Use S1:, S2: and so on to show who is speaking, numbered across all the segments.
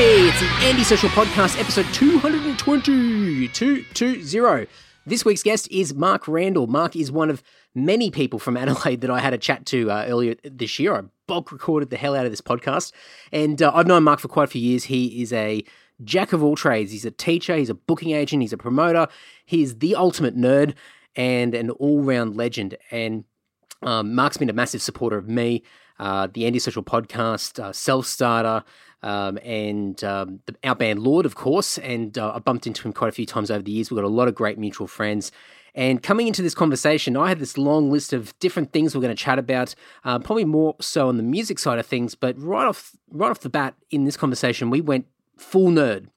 S1: Hey, it's the Andy Social Podcast, episode 220. 220. This week's guest is Mark Randall. Mark is one of many people from Adelaide that I had a chat to uh, earlier this year. I bulk recorded the hell out of this podcast. And uh, I've known Mark for quite a few years. He is a jack of all trades. He's a teacher, he's a booking agent, he's a promoter. He is the ultimate nerd and an all round legend. And um, Mark's been a massive supporter of me, uh, the Andy Social Podcast, uh, Self Starter, um, and um, the, our band Lord, of course. And uh, I bumped into him quite a few times over the years. We've got a lot of great mutual friends. And coming into this conversation, I had this long list of different things we're going to chat about, uh, probably more so on the music side of things. But right off, right off the bat in this conversation, we went full nerd.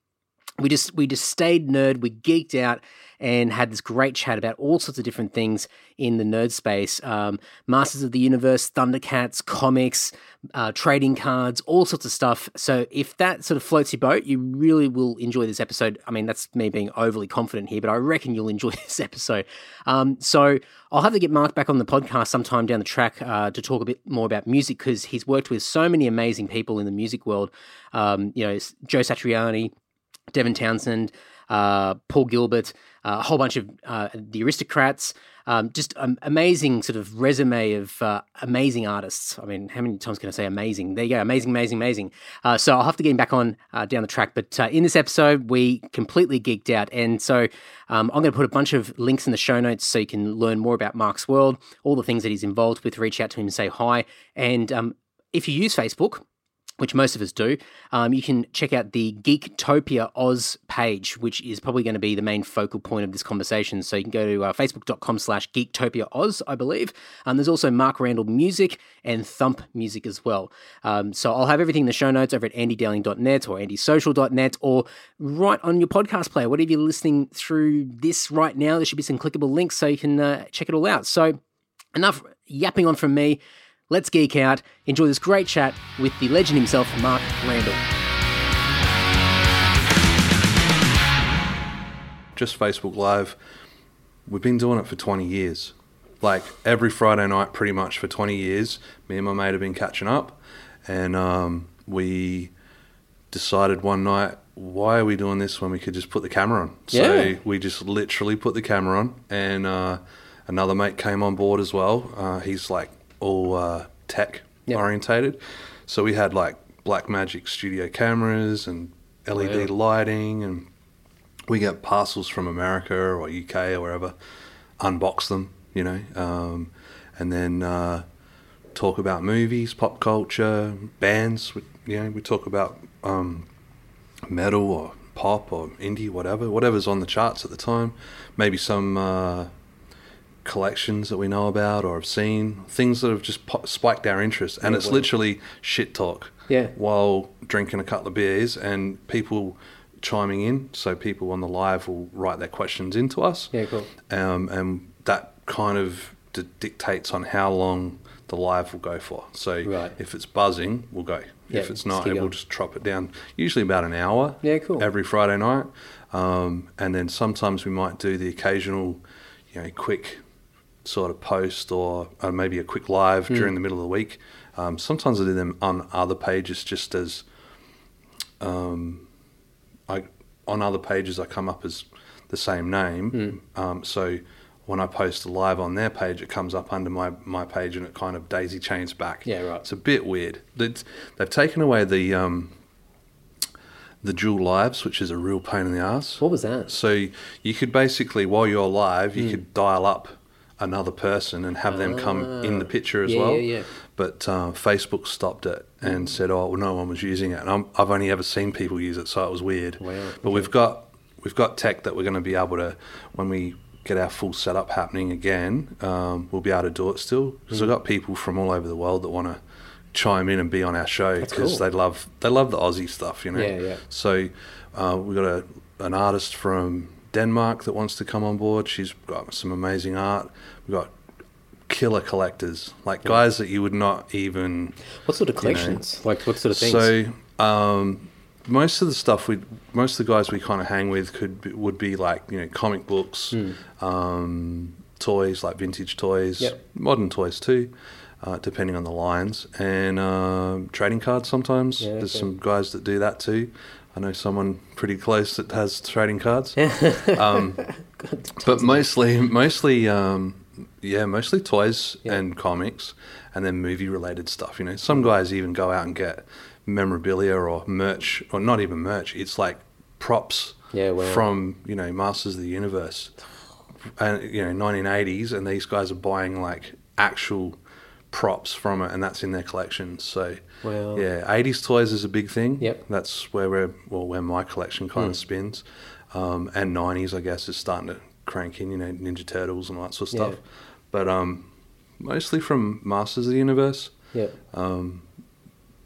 S1: We just we just stayed nerd. We geeked out and had this great chat about all sorts of different things in the nerd space um, Masters of the Universe, Thundercats, comics, uh, trading cards, all sorts of stuff. So, if that sort of floats your boat, you really will enjoy this episode. I mean, that's me being overly confident here, but I reckon you'll enjoy this episode. Um, so, I'll have to get Mark back on the podcast sometime down the track uh, to talk a bit more about music because he's worked with so many amazing people in the music world. Um, you know, Joe Satriani, Devin Townsend, uh, Paul Gilbert, uh, a whole bunch of uh, the aristocrats. Um, just an amazing sort of resume of uh, amazing artists. I mean, how many times can I say amazing? There you go, amazing, amazing, amazing. Uh, so I'll have to get him back on uh, down the track. But in this episode, we completely geeked out, and so um, I'm going to put a bunch of links in the show notes so you can learn more about Mark's world, all the things that he's involved with. Reach out to him and say hi. And um, if you use Facebook, which most of us do, um, you can check out the Geektopia Oz page, which is probably going to be the main focal point of this conversation. So you can go to uh, facebook.com slash Geektopia Oz, I believe. Um, there's also Mark Randall Music and Thump Music as well. Um, so I'll have everything in the show notes over at andydowling.net or andysocial.net or right on your podcast player. Whatever you're listening through this right now, there should be some clickable links so you can uh, check it all out. So enough yapping on from me. Let's geek out, enjoy this great chat with the legend himself, Mark Randall.
S2: Just Facebook Live. We've been doing it for 20 years. Like every Friday night, pretty much for 20 years, me and my mate have been catching up. And um, we decided one night, why are we doing this when we could just put the camera on? So
S1: Yeah.
S2: we just literally put the camera on, and uh, another mate came on board as well. Uh, he's like all uh, tech
S1: Yeah.
S2: orientated, so we had like Blackmagic studio cameras and LED
S1: Wow.
S2: lighting, and we get parcels from America or UK or wherever, unbox them, you know, um, and then uh, talk about movies, pop culture, bands. We, you know, we talk about um, metal or pop or indie, whatever, whatever's on the charts at the time. Maybe some uh, collections that we know about or have seen, things that have just po- spiked our interest. And
S1: Yeah,
S2: it's
S1: wow.
S2: literally shit talk
S1: Yeah.
S2: while drinking a couple of beers and people chiming in. So people on the live will write their questions into us
S1: Yeah, cool.
S2: um, and that kind of d- dictates on how long the live will go for. So
S1: Right.
S2: if it's buzzing, we'll go.
S1: Yeah,
S2: if it's not,
S1: keep
S2: we'll just drop it down. Usually about an hour.
S1: Yeah, cool.
S2: Every Friday night, um, and then sometimes we might do the occasional, you know, quick sort of post or uh, maybe a quick live
S1: Hmm.
S2: during the middle of the week. Um, sometimes I do them on other pages just as um, I on other pages I come up as the same name.
S1: Hmm.
S2: Um, so when I post a live on their page, it comes up under my, my page and it kind of daisy chains back.
S1: Yeah, right.
S2: It's a bit weird. It's, they've taken away the um, the dual lives, which is a real pain in the ass.
S1: What was that?
S2: So you could basically, while you're live, you could dial up another person and have them come in the picture as
S1: Ah. Yeah,
S2: well.
S1: yeah, yeah.
S2: But uh, Facebook stopped it and said, "Oh, well, no one was using it." And I'm, I've only ever seen people use it, so it was weird.
S1: Wow,
S2: But we've got we've got tech that we're going to be able to when we get our full setup happening again, um, we'll be able to do it still because
S1: Hmm.
S2: we've got people from all over the world that want to chime in and be on our show because
S1: cool.
S2: they love they love the Aussie stuff, you know.
S1: Yeah, yeah.
S2: So uh, we've got a, an artist from Denmark that wants to come on board. She's got some amazing art. We've got killer collectors, like guys that you would not even.
S1: What sort of
S2: You know.
S1: collections? like what sort of things?
S2: So um, most of the stuff we, most of the guys we kind of hang with could be, would be like you know comic books,
S1: Hmm.
S2: um, toys like vintage toys,
S1: Yep.
S2: modern toys too. uh, depending on the lines, and um, trading cards sometimes.
S1: Yeah,
S2: There's
S1: okay.
S2: some guys that do that too. I know someone pretty close that has trading cards. um, but mostly, mostly, um, yeah, mostly toys
S1: Yeah.
S2: and comics, and then movie related stuff. You know, some guys even go out and get memorabilia or merch, or not even merch. It's like props
S1: Yeah, wow.
S2: from you know Masters of the Universe, and you know 1980s, and these guys are buying like actual props from it, and that's in their collection. So.
S1: Wow.
S2: Yeah, 80s toys is a big thing.
S1: Yep.
S2: That's where we're, well, where my collection kind of spins. Um, and 90s, I guess, is starting to crank in, you know, Ninja Turtles and all that sort of
S1: Yeah.
S2: stuff. But um, mostly from Masters of the Universe.
S1: Yeah.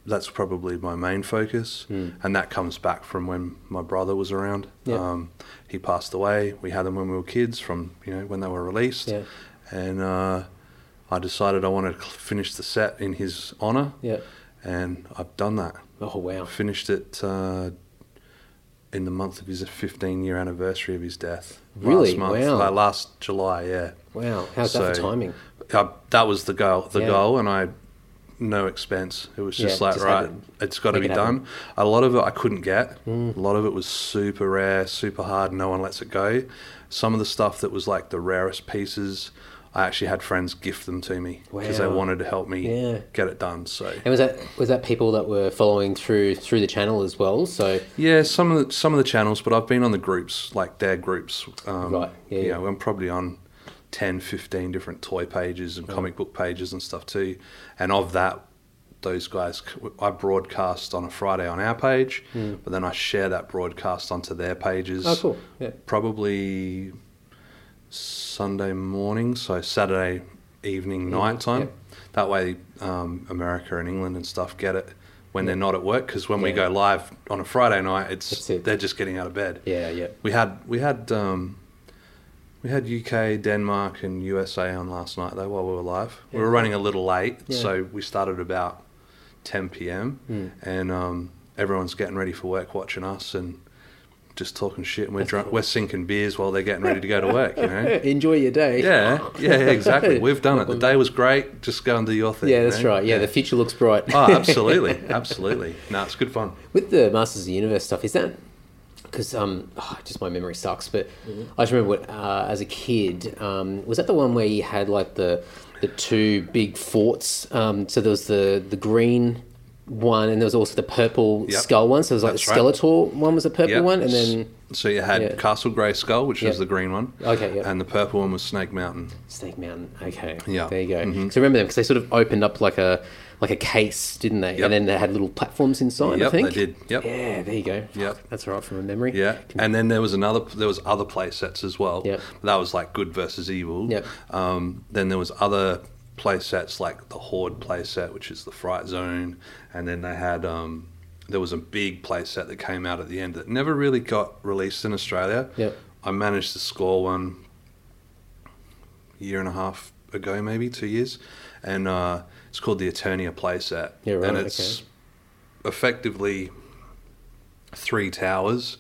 S2: That's probably my main focus. And that comes back from when my brother was around.
S1: Yeah.
S2: Um, he passed away. We had them when we were kids from, you know, when they were released.
S1: Yeah.
S2: And uh, I decided I wanted to finish the set in his honour.
S1: Yeah.
S2: And I've done that.
S1: Oh wow.
S2: finished it uh, in the month of his 15 year anniversary of his death.
S1: Really?
S2: Last month,
S1: Wow.
S2: like last July, yeah.
S1: Wow. How's that for timing?
S2: Uh, that was the goal, the
S1: Yeah.
S2: goal, and I no expense. It was just
S1: Yeah,
S2: like
S1: just
S2: right,
S1: it-
S2: it's got to be
S1: happen. Mm.
S2: done. A lot of it I couldn't get. A lot of it was super rare, super hard. No one lets it go. Some of the stuff that was like the rarest pieces, I actually had friends gift them to me because they wanted to help me
S1: Yeah.
S2: get it done. So
S1: And was that was that people that were following through through the channel as well? So
S2: Yeah, some of the some of the channels, but I've been on the groups, like their groups. Um,
S1: Right, yeah,
S2: You
S1: yeah.
S2: know, I'm probably on 10, 15 different toy pages and comic book pages and stuff too. And of that, those guys, I broadcast on a Friday on our page, but then I share that broadcast onto their pages.
S1: Oh cool. Yeah.
S2: Probably Sunday morning, so Saturday evening, night time.
S1: yeah.
S2: That way, um, America and England and stuff get it when they're not at work. Because when we go live on a Friday night, it's
S1: it.
S2: they're just getting out of bed.
S1: Yeah. Yeah.
S2: We had we had um, we had UK, Denmark, and USA on last night though while we were live. We were running a little late,
S1: Yeah.
S2: so we started about 10 p.m. and um, everyone's getting ready for work, watching us and just talking shit. And we're drunk, we're sinking beers while they're getting ready to go to work. You know.
S1: Enjoy your day.
S2: Yeah, yeah, exactly. We've done it. The day was great. Just go and do your thing.
S1: Yeah,
S2: you
S1: that's
S2: know?
S1: right. Yeah, the future looks bright.
S2: oh, absolutely, absolutely. No, it's good fun.
S1: With the Masters of the Universe stuff, is that because um, oh, just my memory sucks, but I just remember what, uh, as a kid, um, was that the one where you had like the the two big forts? Um, so there was the the green one, and there was also the purple
S2: Yep.
S1: skull one. So there was like
S2: That's
S1: the
S2: right.
S1: Skeletor one was a purple
S2: Yep.
S1: one, and then
S2: So you had
S1: Yeah.
S2: Castle Grayskull, which
S1: Yep.
S2: was the green one.
S1: Okay, yep.
S2: And the purple one was Snake Mountain.
S1: Snake Mountain. Okay,
S2: Yeah.
S1: there you go.
S2: Mhm.
S1: So remember them because they sort of opened up like a like a case, didn't they?
S2: Yep.
S1: And then they had little platforms inside. I think
S2: they did. Yep.
S1: Yeah, there you go.
S2: Yep.
S1: That's right from a memory.
S2: Yeah, and then there was another. There was other play sets as well.
S1: Yep.
S2: that was like good versus evil.
S1: Yep.
S2: Um, then there was other play sets like the Horde play set, which is the Fright Zone, and then they had. Um, there was a big play set that came out at the end that never really got released in Australia.
S1: Yep.
S2: I managed to score one a year and a half ago, maybe two years, and uh, it's called the Eternia play set.
S1: Yeah, right,
S2: And it's effectively three towers.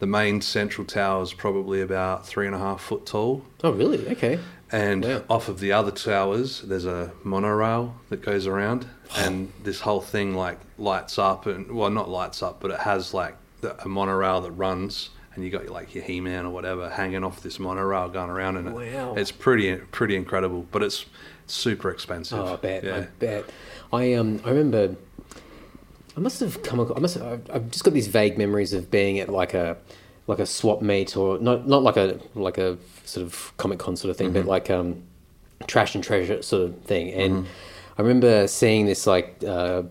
S2: The main central tower is probably about three and a half foot tall,
S1: Oh, really? Okay.
S2: And
S1: Wow.
S2: off of the other towers, there's a monorail that goes around, and this whole thing like lights up, and well, not lights up, but it has like the, a monorail that runs, and you got like your He-Man or whatever hanging off this monorail going around, and it, it's pretty pretty incredible, but it's super expensive.
S1: Oh, I bet. I bet. I um I remember. I must have come. ac- I must. I've- I've just got these vague memories of being at like a like a swap meet or not not like a like a sort of comic con sort of thing,
S2: Mm-hmm.
S1: but like um trash and treasure sort of thing. And
S2: Mm-hmm.
S1: I remember seeing this like. Uh,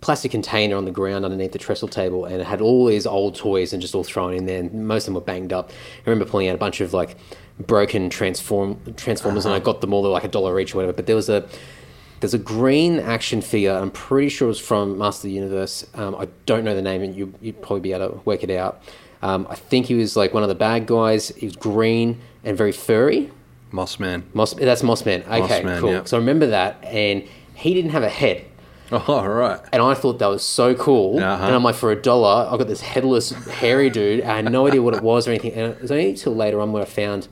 S1: plastic container on the ground underneath the trestle table and it had all these old toys and just all thrown in there and most of them were banged up. I remember pulling out a bunch of like broken transform transformers and I got them all at like a dollar each or whatever. But there was a there's a green action figure. I'm pretty sure it was from Master of the Universe. Um, I don't know the name, and you, you'd probably be able to work it out. Um, I think he was like one of the bad guys. He was green and very furry.
S2: Mossman.
S1: Moss, that's Mossman. Okay,
S2: Mossman,
S1: cool.
S2: yeah.
S1: So I remember that, and he didn't have a head.
S2: Oh, right.
S1: And I thought that was so cool.
S2: Uh-huh.
S1: And I'm like, for a dollar, I got this headless, hairy dude. I had no idea what it was or anything. And it was only until later on when I found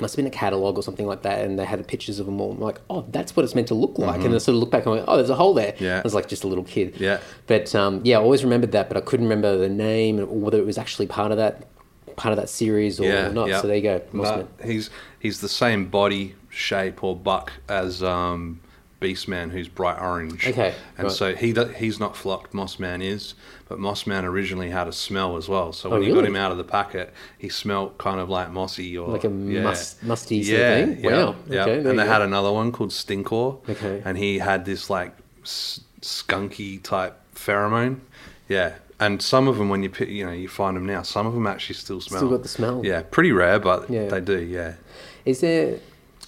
S1: must have been a catalog or something like that, and they had the pictures of them all. I'm like, oh, that's what it's meant to look like. And I sort of look back and I'm like, oh, there's a hole there.
S2: Mm-hmm. Yeah.
S1: I was like just a little kid.
S2: Yeah.
S1: But um, yeah, I always remembered that, but I couldn't remember the name or whether it was actually part of that part of that series or
S2: Yeah,
S1: not.
S2: yeah.
S1: So there you go.
S2: No, he's he's the same body shape or buck as um, Beastman, who's bright orange.
S1: Okay,
S2: and
S1: right.
S2: so he he's not flocked. Mossman is, but Mossman originally had a smell as well. So
S1: Oh,
S2: when you got him out of the packet, he smelt kind of like mossy or
S1: Like a
S2: yeah.
S1: mus- musty sort of
S2: yeah,
S1: thing?
S2: Yeah,
S1: Wow.
S2: yeah.
S1: Okay,
S2: and they had another one called Stinkor.
S1: Okay.
S2: and he had this like s- skunky type pheromone. Yeah. And some of them, when you pick, you know, you find them now. Some of them actually still smell.
S1: Still got the smell.
S2: Yeah, pretty rare, but
S1: Yeah.
S2: they do. Yeah.
S1: Is there,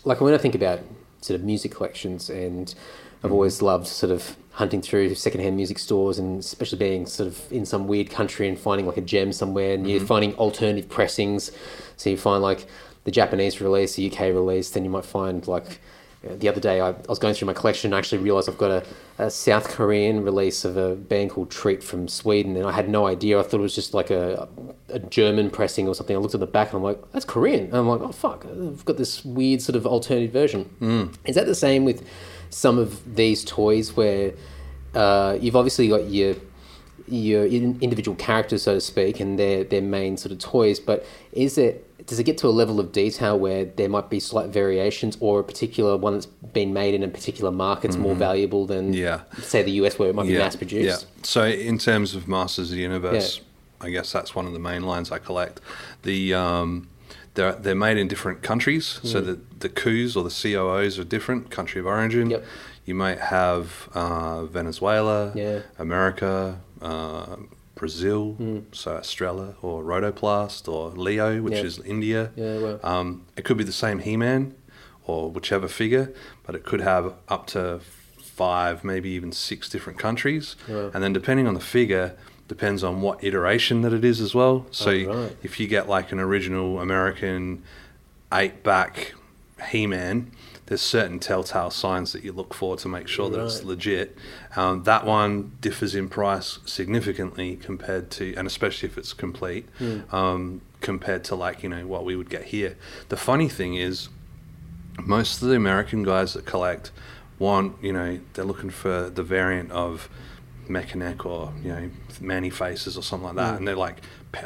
S1: like, when I think about sort of music collections, and I've mm. always loved sort of hunting through secondhand music stores, and especially being sort of in some weird country and finding like a gem somewhere, and you're mm-hmm. finding alternative pressings. So you find like the Japanese release, the UK release, then you might find like. Uh, The other day, I, I was going through my collection and I actually realized I've got a, a South Korean release of a band called Treat from Sweden, and I had no idea. I thought it was just like a, a German pressing or something. I looked at the back and I'm like, that's Korean. And I'm like, oh fuck, I've got this weird sort of alternative version. Is that the same with some of these toys where uh, you've obviously got your your individual characters, so to speak, and their their main sort of toys. But is it does it get to a level of detail where there might be slight variations, or a particular one that's been made in a particular market's more valuable than,
S2: Yeah.
S1: say, the US, where it might be mass produced?
S2: Yeah. So in terms of Masters of the Universe, I guess that's one of the main lines I collect. The um, they're they're made in different countries, so the the coups or the COOs are different country of origin.
S1: Mm. Yep.
S2: You might have uh, Venezuela,
S1: Yeah.
S2: America, uh, Brazil, so Estrela or Rotoplast or Leo, which
S1: Mm. Yeah.
S2: is India.
S1: Yeah, well.
S2: Um, it could be the same He-Man or whichever figure, but it could have up to five, maybe even six different countries.
S1: Wow.
S2: And then depending on the figure, depends on what iteration that it is as well. So
S1: Oh, right.
S2: if you get like an original American eight-back He-Man, there's certain telltale signs that you look for to make sure that it's legit. Um, that one differs in price significantly compared to, and especially if it's complete,
S1: Hmm.
S2: um, compared to like you know what we would get here. The funny thing is, most of the American guys that collect want you know they're looking for the variant of Mekaneck or you know Man-E-Faces or something like that,
S1: Mm.
S2: and they're like,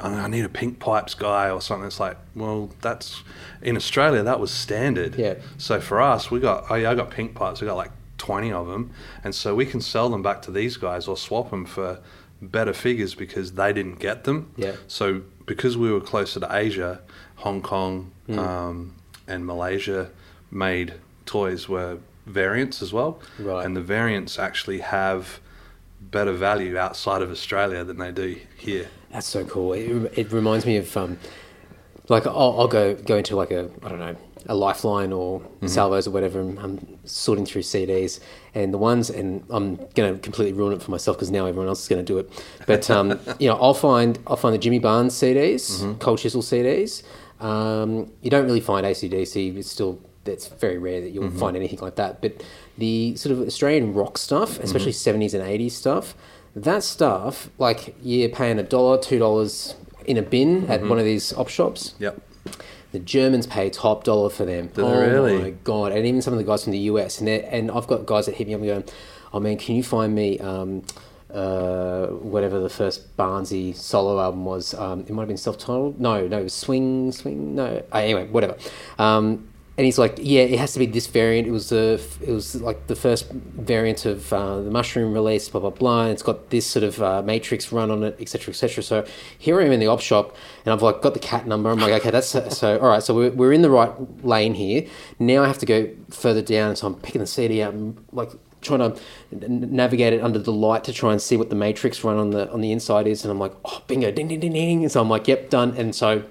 S2: I need a pink pipes guy or something. It's like, well, that's in Australia that was standard.
S1: Yeah.
S2: So for us, we got oh yeah, I got pink pipes. We got like twenty of them, and so we can sell them back to these guys or swap them for better figures because they didn't get them.
S1: Yeah.
S2: So because we were closer to Asia, Hong Kong um, and Malaysia made toys were variants as well,
S1: Right.
S2: and the variants actually have better value outside of Australia than they do here.
S1: That's so cool. It, it reminds me of um, like I'll, I'll go go into like a I don't know a Lifeline or Salvos or whatever. And I'm sorting through CDs and the ones, and I'm going to completely ruin it for myself because now everyone else is going to do it. But um, you know, I'll find I'll find the Jimmy Barnes CDs, Cold Chisel CDs. Um, you don't really find ACDC. It's still it's very rare that you'll find anything like that. But the sort of Australian rock stuff, especially 70s and 80s stuff, that stuff, like you're paying a dollar, two dollars in a bin at one of these op shops.
S2: Yep.
S1: The Germans pay top dollar for them.
S2: Do
S1: oh
S2: really?
S1: my god! And even some of the guys from the US, and and I've got guys that hit me up and go, "Oh man, can you find me um, uh, whatever the first Barnsey solo album was? Um, it might have been self-titled. No, no, it was Swing, Swing. No, uh, anyway, whatever." Um, and he's like, "Yeah, it has to be this variant. It was the it was like the first variant of uh, the Mushroom release. Blah blah blah. And it's got this sort of uh, matrix run on it, etc. etc. So here I am in the op shop, and I've like got the cat number. I'm like, okay, that's so. All right, so we're, we're in the right lane here. Now I have to go further down, so I'm picking the CD out and like trying to navigate it under the light to try and see what the matrix run on the on the inside is. And I'm like, oh, bingo, ding ding ding ding. And so I'm like, yep, done. And so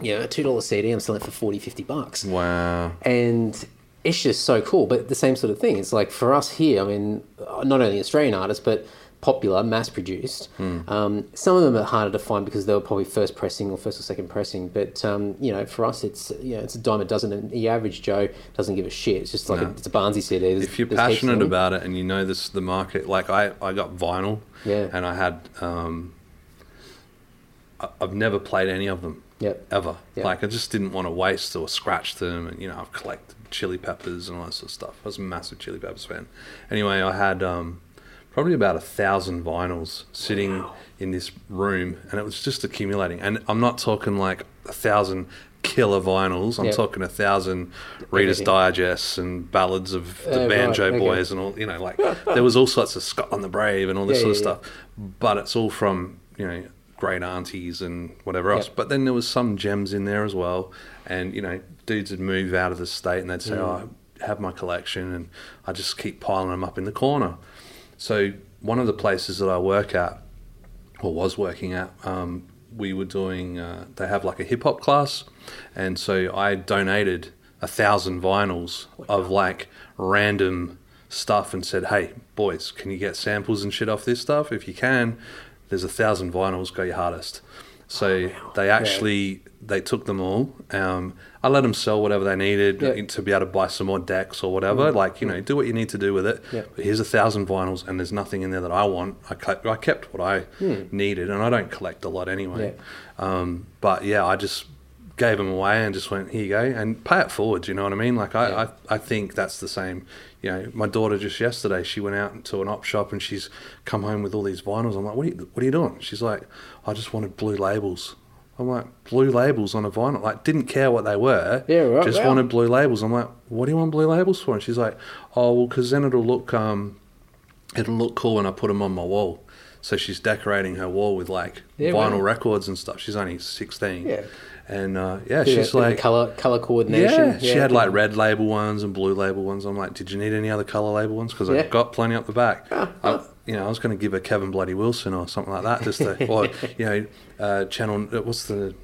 S1: yeah, a two dollar CD, I'm selling it for 40, 50 bucks
S2: Wow.
S1: and it's just so cool. But the same sort of thing. It's like for us here. I mean, not only Australian artists, but popular, mass produced. Um, some of them are harder to find because they were probably first pressing or first or second pressing. But um, you know, for us, it's you know, it's a dime a dozen, and the average Joe doesn't give a shit. It's just like a, it's a Barnsey CD. There's-
S2: if you're
S1: there's heaps of
S2: passionate about it and you know this the market like i i got vinyl
S1: Yeah.
S2: and i had um I- i've never played any of them
S1: Yep.
S2: ever.
S1: Yep.
S2: Like I just didn't want to waste or scratch them, and you know I've collected chili peppers and all that sort of stuff. I was a massive chili peppers fan. Anyway, I had um, probably about a thousand vinyls sitting in this room, and it was just accumulating. And I'm not talking like a thousand killer vinyls. I'm
S1: Yep.
S2: talking a thousand Reader's
S1: Everything.
S2: Digests and ballads of the
S1: right,
S2: Banjo
S1: okay.
S2: Boys and all. You know, like there was all sorts of Scott Scotland the Brave and all this
S1: Yeah,
S2: sort of
S1: yeah,
S2: stuff. But it's all from you know great aunties and whatever else.
S1: Yep.
S2: But then there was some gems in there as well. And you know, dudes would move out of the state and they'd say,
S1: Mm.
S2: "Oh, I have my collection," and I just keep piling them up in the corner. So one of the places that I work at, or was working at, um, we were doing. Uh, they have like a hip hop class, and so I donated a thousand vinyls of like random stuff and said, "Hey, boys, can you get samples and shit off this stuff? If you can, there's a thousand vinyls. Go your hardest." So they actually they took them all. Um, I let them sell whatever they needed
S1: Yeah. Mm.
S2: to be able to buy some more decks or whatever. Like you know, do what you need to do with it.
S1: Yeah.
S2: But here's a thousand vinyls, and there's nothing in there that I want. I kept, I kept what I needed, and I don't collect a lot anyway. Um, but yeah, I just gave them away and just went, here you go, and pay it forward. You know what I mean? Like I,
S1: Yeah.
S2: I, I think that's the same. You know, my daughter just yesterday, she went out to an op shop and she's come home with all these vinyls. I'm like, what are you, what are you doing? She's like, I just wanted blue labels. I'm like, blue labels on a vinyl. Like, didn't care what they were.
S1: Yeah, right,
S2: Just
S1: wow.
S2: wanted blue labels. I'm like, what do you want blue labels for? And she's like, oh, well, because then it'll look, um, it'll look cool when I put them on my wall. So she's decorating her wall with like
S1: Yeah,
S2: vinyl records and stuff. She's only 16.
S1: Yeah.
S2: And uh, yeah, she's like,
S1: color color coordination.
S2: yeah, she had like red label ones and blue label ones. I'm like, did you need any other color label ones? Because
S1: Yeah.
S2: I've got plenty up the back. I, you know, I was going to give her Kevin Bloody Wilson or something like that, just to, or you know, uh, channel. uh, What's the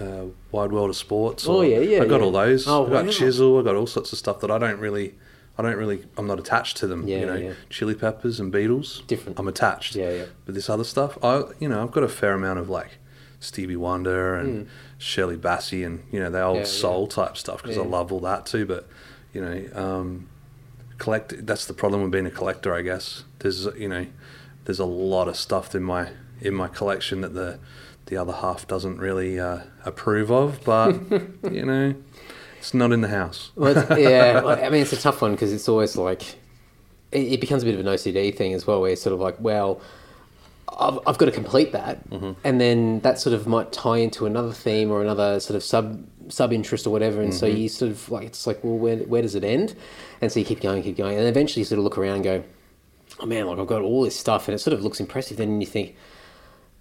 S2: uh, Wide World of Sports?
S1: Oh, yeah, yeah,
S2: I got all those.
S1: Oh,
S2: I got
S1: wow.
S2: Chisel. I got all sorts of stuff that I don't really. I don't really. I'm not attached to them.
S1: Yeah,
S2: you know,
S1: yeah.
S2: Chili Peppers and Beatles.
S1: Different.
S2: I'm attached.
S1: Yeah, yeah.
S2: But this other stuff, I you know, I've got a fair amount of like Stevie Wonder and Shirley Bassey and you know the old.
S1: Yeah, yeah.
S2: soul type stuff because I love all that too. But you know, um, collect. That's the problem with being a collector, I guess. There's you know, there's a lot of stuff in my in my collection that the the other half doesn't really uh, approve of. But you know, it's not in the house.
S1: Well, yeah, I mean, it's a tough one because it's always like it, it becomes a bit of an OCD thing as well, where you're sort of like, well, I've, I've got to complete that,
S2: Mm-hmm.
S1: and then that sort of might tie into another theme or another sort of sub sub interest or whatever, and so
S2: Mm-hmm.
S1: you sort of like it's like, well, where where does it end? And so you keep going, keep going, and eventually you sort of look around and go, oh man, like I've got all this stuff, and it sort of looks impressive. Then you think,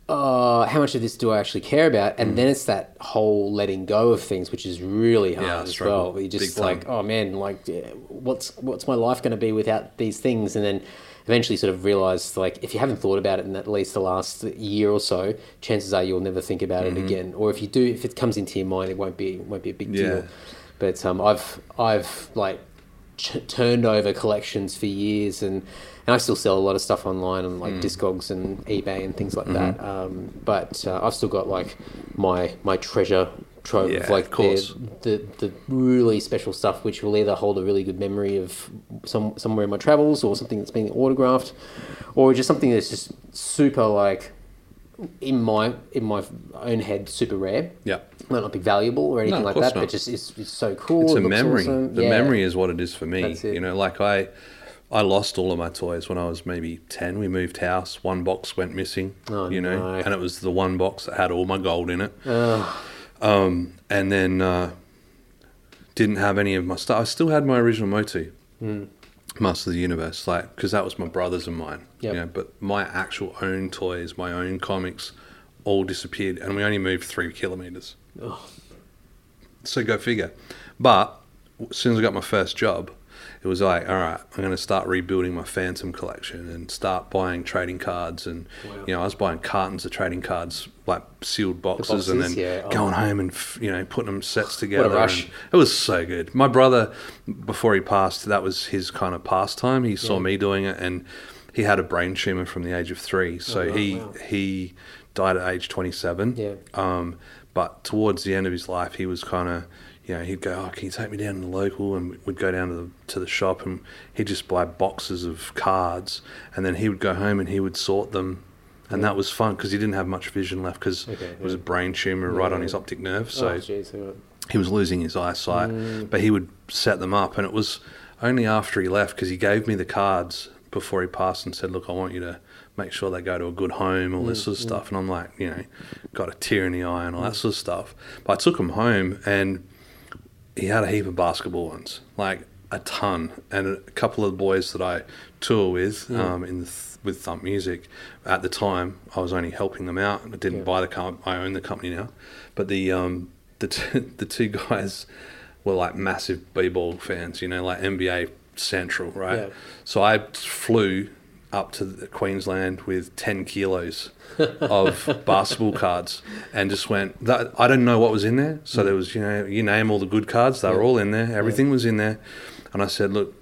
S1: oh, how much of this do I actually care about?
S2: Mm.
S1: And then it's that whole letting go of things, which is really hard
S2: Yeah,
S1: as well. You just
S2: big time.
S1: like, oh man, like what's what's my life going to be without these things? And then eventually, sort of realize like if you haven't thought about it in at least the last year or so, chances are you'll never think about
S2: Mm-hmm.
S1: it again. Or if you do, if it comes into your mind, it won't be won't be a big
S2: Yeah.
S1: deal. But um, I've I've like ch- turned over collections for years and. And I still sell a lot of stuff online on
S2: Mm.
S1: like Discogs and eBay and things like
S2: Mm-hmm.
S1: that. Um, but uh, I've still got like my my treasure trove
S2: Yeah,
S1: of like the, the the really special stuff, which will either hold a really good memory of some somewhere in my travels, or something that's being autographed, or just something that's just super like in my in my own head super rare.
S2: Yeah.
S1: Might not be valuable or anything
S2: of
S1: like that,
S2: not.
S1: but just it's, it's so cool.
S2: It's
S1: it
S2: a memory.
S1: awesome.
S2: The
S1: Yeah.
S2: memory is what it is for me. You know, like I, I lost all of my toys when I was maybe ten. We moved house. One box went missing.
S1: Oh,
S2: you know,
S1: no.
S2: and it was the one box that had all my gold in it.
S1: Ugh.
S2: Um, and then uh, didn't have any of my stuff. I still had my original Motu.
S1: Hmm.
S2: Master of the Universe, like because that was my brother's and mine.
S1: Yep.
S2: You know, but my actual own toys, my own comics, all disappeared, and we only moved three kilometers.
S1: Ugh.
S2: So go figure. But as soon as I got my first job, it was like, all right, I'm going to start rebuilding my Phantom collection and start buying trading cards. And,
S1: Wow.
S2: you know, I was buying cartons of trading cards, like sealed boxes, and then
S1: boxes, yeah. Oh.
S2: going home and, you know, putting them sets together.
S1: rush.
S2: It was so good. My brother, before he passed, that was his kind of pastime. He saw
S1: Yeah.
S2: me doing it and he had a brain tumor from the age of three. So
S1: Oh, wow,
S2: he,
S1: wow.
S2: he died at age 27.
S1: Yeah.
S2: Um, but towards the end of his life, he was kind of, you know, he'd go, "Oh, can you take me down to the local?" And we'd go down to the to the shop, and he'd just buy boxes of cards, and then he would go home and he would sort them and that was fun because he didn't have much vision left because
S1: Okay,
S2: it was a brain tumor right on his optic nerve. So
S1: oh, yeah.
S2: he was losing his eyesight,
S1: Mm.
S2: but he would set them up, and it was only after he left because he gave me the cards before he passed and said, "Look, I want you to make sure they go to a good home, all this
S1: Mm,
S2: sort of stuff." And I'm like, you know, got a tear in the eye and all that sort of stuff. But I took him home, and he had a heap of basketball ones, like a ton, and a couple of the boys that I tour with um, in the th- with Thump Music. At the time, I was only helping them out. I didn't
S1: Yeah.
S2: buy the car. I own the company now, but the um, the t- the two guys were like massive b-ball fans. You know, like NBA Central, right?
S1: Yeah.
S2: So I flew up to Queensland with 10 kilos of basketball cards and just went that I didn't know what was in there so there was you know you name all the good cards they were all in there everything was in there and I said look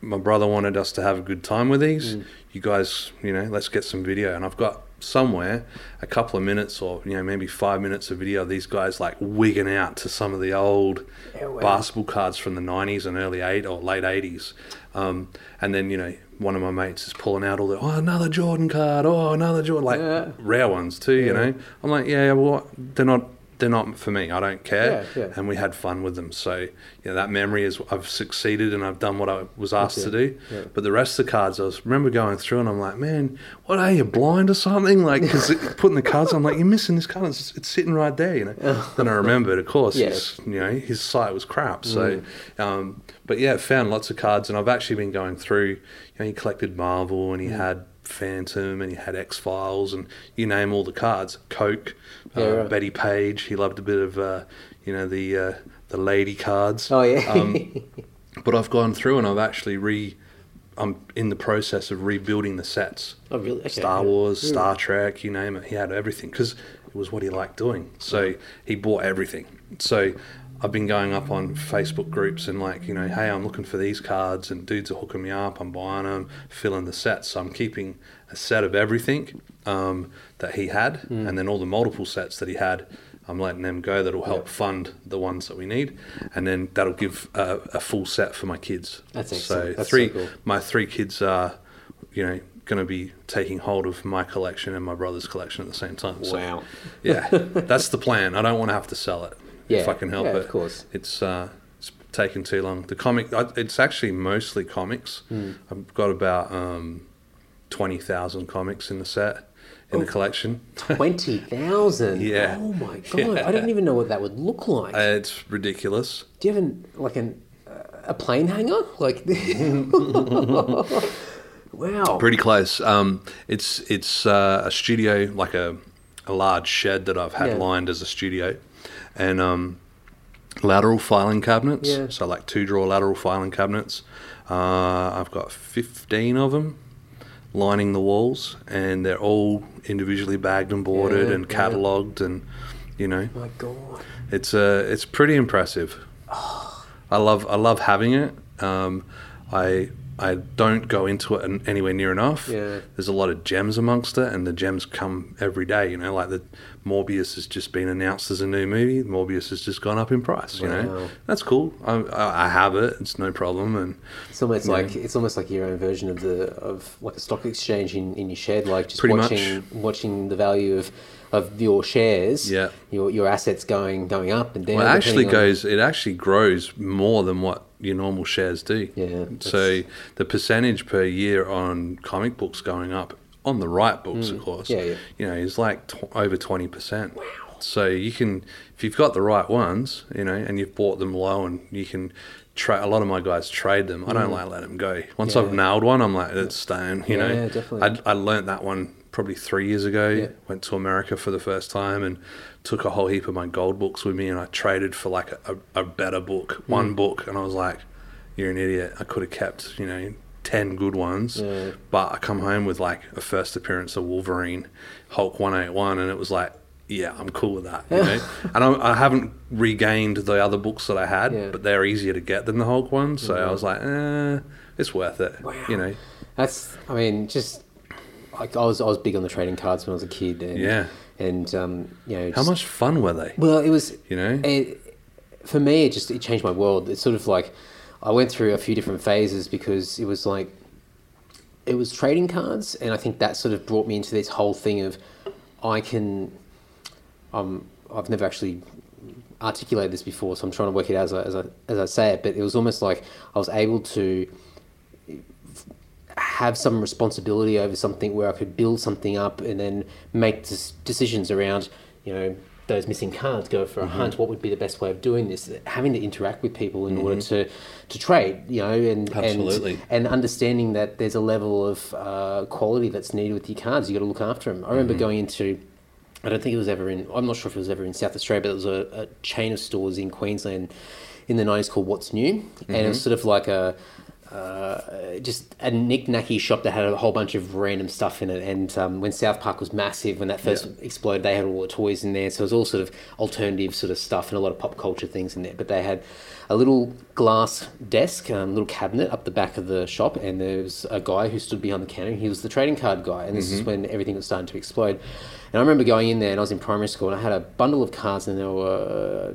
S2: my brother wanted us to have a good time with these you guys you know let's get some video. And I've got somewhere a couple of minutes or you know maybe 5 minutes of video of these guys like wigging out to some of the old
S1: Yeah, wow.
S2: basketball cards from the 90s and early 8 or late 80s um, and then you know one of my mates is pulling out all the oh another Jordan card. Oh another Jordan like
S1: Yeah.
S2: rare ones too you know. I'm like yeah well they're not they're not for me I don't care.
S1: Yeah, yeah.
S2: and we had fun with them. So you know that memory is I've succeeded and I've done what I was asked to do.
S1: Yeah.
S2: but the rest of the cards I was remember going through and I'm like man what are you blind or something? Like because putting the cards I'm like you're missing this card. It's, it's sitting right there you know? Then I remembered of course
S1: Yeah.
S2: it's you know his sight was crap. So um, but yeah found lots of cards and I've actually been going through you know he collected Marvel and he had Phantom and he had X Files and you name all the cards Coke
S1: Yeah,
S2: uh,
S1: right.
S2: Bettie Page he loved a bit of uh, you know the uh, the lady cards
S1: Oh yeah.
S2: um, but I've gone through and I've actually re I'm in the process of rebuilding the sets
S1: oh really? Okay.
S2: Star. Wars,
S1: Hmm.
S2: Star Trek, you name it. He had everything because it was what he liked doing. So he bought everything. So I've been going up on Facebook groups and like, you know, hey, I'm looking for these cards and dudes are hooking me up. I'm buying them, filling the sets. So I'm keeping a set of everything um, that he had
S1: Hmm.
S2: and then all the multiple sets that he had. I'm letting them go. That'll help fund the ones that we need, and then that'll give a, a full set for my kids.
S1: That's
S2: So
S1: excellent. That's so cool.
S2: my three kids are, you know, going to be taking hold of my collection and my brother's collection at the same time. So,
S1: Wow.
S2: yeah, that's the plan. I don't want to have to sell it if I can help
S1: yeah,
S2: it.
S1: of course.
S2: It's uh, it's taken too long. The comic, I- it's actually mostly comics.
S1: Hmm.
S2: I've got about um, twenty thousand comics in the set in the collection.
S1: Twenty thousand.
S2: Yeah.
S1: Oh my god!
S2: Yeah.
S1: I didn't even know what that would look like.
S2: Uh, it's ridiculous.
S1: Do you have an like an uh, a plane hangar? Like. wow.
S2: Pretty close. Um, it's it's uh, a studio, like a, a large shed that I've had
S1: Yeah.
S2: lined as a studio, and um, lateral filing cabinets.
S1: Yeah.
S2: So like two drawer lateral filing cabinets. Uh, I've got fifteen of them lining the walls, and they're all individually bagged and boarded
S1: Yeah,
S2: and
S1: yeah.
S2: catalogued, and you know,
S1: my god.
S2: it's uh, it's pretty impressive. I love I love having it. Um, I I don't go into it an- anywhere near enough.
S1: Yeah.
S2: There's a lot of gems amongst it, and the gems come every day. You know, like the Morbius has just been announced as a new movie. Morbius has just gone up in price. You
S1: Wow.
S2: know, that's cool. I, I, have it. It's no problem. And
S1: It's almost like it's almost like your own version of the of like a stock exchange in, in your shed, like just
S2: Pretty much.
S1: watching watching the value of of your shares,
S2: Yeah.
S1: your your assets going going up and down.
S2: well, it actually goes. It actually grows more than what your normal shares do.
S1: Yeah,
S2: So the percentage per year on comic books going up on the right books, of course.
S1: Mm. Yeah, yeah.
S2: You know, is like tw- over twenty percent. Wow. So you can, if you've got the right ones, you know, and you've bought them low, and you can. Tra- a lot of my guys trade them. I don't like let them go. Once I've
S1: Mm.
S2: Nailed one, I'm like, it's staying. You know,
S1: Yeah, definitely.
S2: I, I learnt that one probably three years ago.
S1: Yeah.
S2: Went to America for the first time and took a whole heap of my gold books with me, and I traded for like a, a, better book,
S1: Hmm.
S2: one book, and I was like, "You're an idiot. I could have kept, you know." 10 good ones
S1: Yeah.
S2: but I come home with like a first appearance of Wolverine Hulk 181 and it was like yeah I'm cool with that you know and I, I haven't regained the other books that I had
S1: Yeah. Mm-hmm.
S2: but they're easier to get than the Hulk ones so I was like eh, it's worth it
S1: Wow.
S2: you know
S1: That's I mean just like I was I was big on the trading cards when I was a kid. And,
S2: Yeah.
S1: And um, you know,
S2: how much fun were they
S1: Well, it was
S2: you know
S1: it, for me, it just it changed my world. It's sort of like I went through a few different phases because it was like it was trading cards, and I think that sort of brought me into this whole thing of I can. Um, I've never actually articulated this before, so I'm trying to work it out as I, as I, as I say it. But it was almost like I was able to have some responsibility over something where I could build something up and then make decisions around, you know, those missing cards, go for a
S2: Mm-hmm.
S1: hunt. What would be the best way of doing this? Having to interact with people in order to, to trade, you know, and
S2: Mm-hmm. Absolutely.
S1: and and understanding that there's a level of uh, quality that's needed with your cards. You got to look after them. I remember going into. I don't think it was ever in. I'm not sure if it was ever in South Australia, but there was a, a chain of stores in Queensland in the 90s called What's New, and it was sort of like a uh, just a knick-knacky shop that had a whole bunch of random stuff in it. And um, when South Park was massive, when that first
S2: Yeah.
S1: exploded, they had all the toys in there. So it was all sort of alternative sort of stuff and a lot of pop culture things in there. But they had a little glass desk, um, little cabinet up the back of the shop, and there was a guy who stood behind the counter. He was the trading card guy, and this is when everything was starting to explode. And I remember going in there, and I was in primary school, and I had a bundle of cards, and there were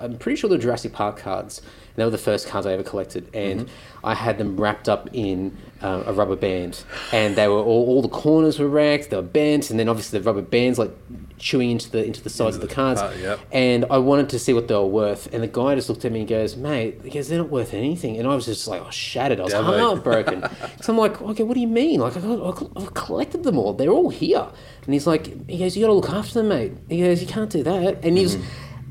S1: I'm pretty sure they're Jurassic Park cards. They were the first cards I ever collected, and I had them wrapped up in uh, a rubber band, and they were all, all the corners were racked, they were bent, and then obviously the rubber bands like chewing into the into the sides of the cards.
S2: card, yep.
S1: And I wanted to see what they were worth, and the guy just looked at me and goes, "Mate, he goes, they're not worth anything." And I was just like, "Oh, shattered." I was
S2: Damn
S1: heartbroken. so I'm like, "Okay, what do you mean? Like, I've collected them all. They're all here." And he's like, "He goes, you got to look after them, mate." He goes, "You can't do that." And he was,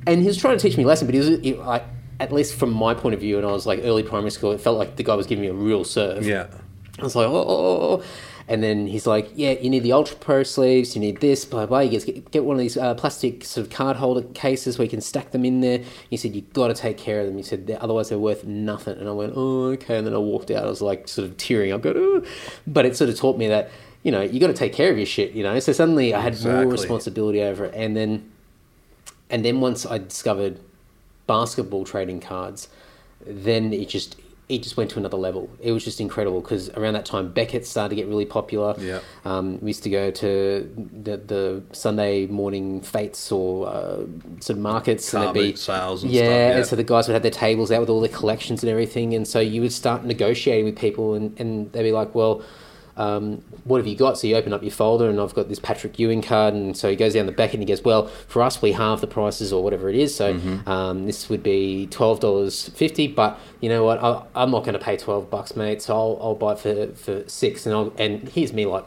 S1: and he was trying to teach me a lesson, but he was, I, at least from my point of view, and I was like early primary school, it felt like the guy was giving me a real serve.
S2: Yeah.
S1: I was like, oh, oh, oh, oh. And then he's like, yeah, you need the Ultra Pro sleeves, you need this, blah, blah. You get, get one of these uh, plastic sort of card holder cases where you can stack them in there. He said, you've got to take care of them. He said, "They're- otherwise they're worth nothing. And I went, oh, okay. And then I walked out. I was like, sort of tearing up, going, oh. But it sort of taught me that, you know, you got to take care of your shit, you know? So suddenly I had more responsibility over it. And then, and then once I discovered basketball trading cards, then it just it just went to another level. It was just incredible because around that time Beckett started to get really popular.
S2: Yeah.
S1: Um, we used to go to the, the Sunday morning fetes or uh, sort of markets
S2: Car
S1: and there'd be
S2: sales and
S1: yeah,
S2: stuff, yeah.
S1: and so the guys would have their tables out with all their collections and everything, and so you would start negotiating with people, and, and they'd be like, well. Um, what have you got? So you open up your folder, and I've got this Patrick Ewing card, and so he goes down the back and he goes, "Well, for us, we halve the prices or whatever it is. So
S2: Mm-hmm.
S1: um, this would be twelve dollars fifty, but you know what? I, I'm not going to pay twelve bucks, mate. So I'll, I'll buy it for, for six, and I'll, and here's me like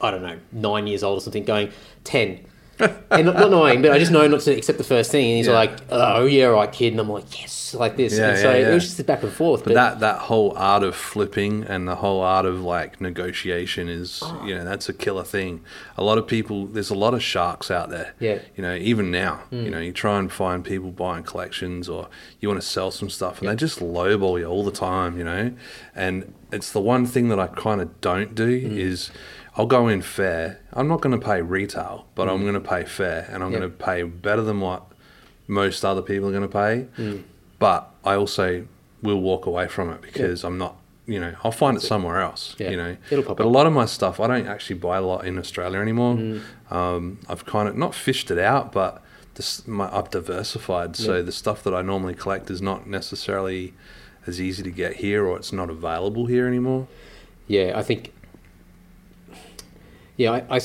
S1: I don't know, nine years old or something, going ten. And not, not knowing, but I just know not to accept the first thing. And he's
S2: Yeah.
S1: like, "Oh yeah, right, kid," and I'm like, "Yes," like this.
S2: Yeah,
S1: and so
S2: yeah,
S1: it was just a back and forth.
S2: But that that whole art of flipping and the whole art of like negotiation is
S1: Oh.
S2: you know that's a killer thing. A lot of people there's a lot of sharks out there.
S1: Yeah.
S2: You know even now
S1: Mm.
S2: you know you try and find people buying collections or you want to sell some stuff and they just lowball you all the time. You know, and it's the one thing that I kind of don't do
S1: Mm.
S2: is. I'll go in fair. I'm not going to pay retail, but I'm going to pay fair, and I'm
S1: Mm. Yep.
S2: going to pay better than what most other people are going to pay.
S1: Mm.
S2: But I also will walk away from it because I'm not, you know, I'll find it somewhere else,
S1: Yeah.
S2: you know.
S1: It'll pop
S2: but
S1: up.
S2: a lot of my stuff, I don't actually buy a lot in Australia anymore.
S1: Mm.
S2: Um, I've kind of not fished it out, but this, my, I've diversified. So the stuff that I normally collect is not necessarily as easy to get here or it's not available here anymore.
S1: Yeah, I think. Yeah, I,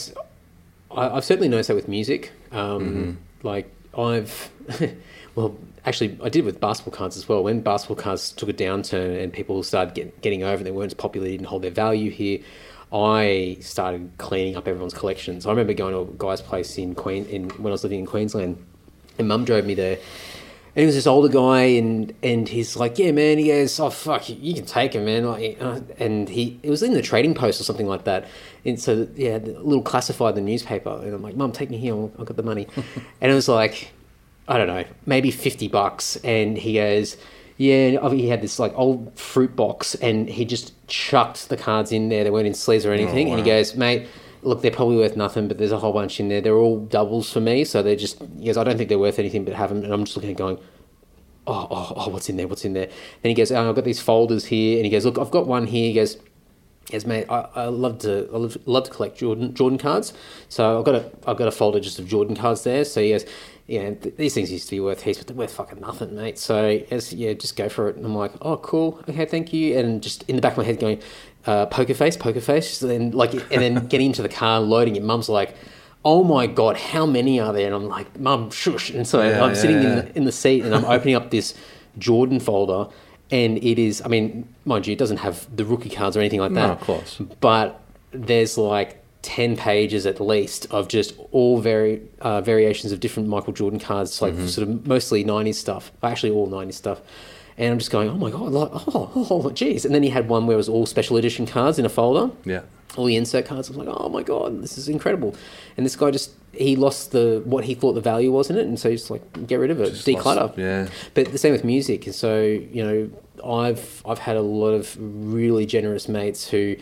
S1: I, have certainly noticed that with music. Um, Like I've, well, actually, I did with basketball cards as well. When basketball cards took a downturn and people started get, getting over, and they weren't as popular, they didn't hold their value here. I started cleaning up everyone's collections. I remember going to a guy's place in Queen in when I was living in Queensland, and Mum drove me there. And he was this older guy, and and he's like, "Yeah, man." He goes, "Oh fuck, you, you can take him, man." Like, uh, and he it was in the Trading Post or something like that. And so yeah, a little classified in the newspaper, and I'm like, "Mum, take me here. I've got the money." and it was like, I don't know, maybe fifty bucks. And he goes, "Yeah." He had this like old fruit box, and he just chucked the cards in there. They weren't in sleeves or anything. And he goes, "Mate." Look, they're probably worth nothing, but there's a whole bunch in there. They're all doubles for me, so they're just. yes. I don't think they're worth anything, but have them. And I'm just looking at going, oh, oh, oh, what's in there? What's in there? Then he goes, oh, I've got these folders here. And he goes, look, I've got one here. He goes, Yes, mate. I, I love to I love, love to collect Jordan Jordan cards. So I've got a I've got a folder just of Jordan cards there. So he goes, yeah, th- these things used to be worth heaps, but they're worth fucking nothing, mate. So as yeah, just go for it. And I'm like, oh, cool, okay, thank you. And just in the back of my head going, uh, poker face, poker face. So then like, and then getting into the car, loading it. Mum's like. Oh my god, how many are there? And I'm like, Mum, shush. And so
S2: Yeah,
S1: I'm
S2: yeah,
S1: sitting in the, in the seat and I'm opening up this Jordan folder, and it is, I mean, mind you, it doesn't have the rookie cards or anything like that.
S2: No, of course.
S1: But there's like 10 pages at least of just all vari- uh, variations of different Michael Jordan cards, like sort of mostly 90s stuff, actually all 90s stuff. And I'm just going, oh my God, like, oh, oh, oh, geez. And then he had one where it was all special edition cards in a folder
S2: Yeah.
S1: all the insert cards. I was like, oh my god, this is incredible. And this guy just he lost the what he thought the value was in it, and so he's like, get rid of it,
S2: Just
S1: declutter.
S2: lost- yeah.
S1: But the same with music. And so you know, I've I've had a lot of really generous mates who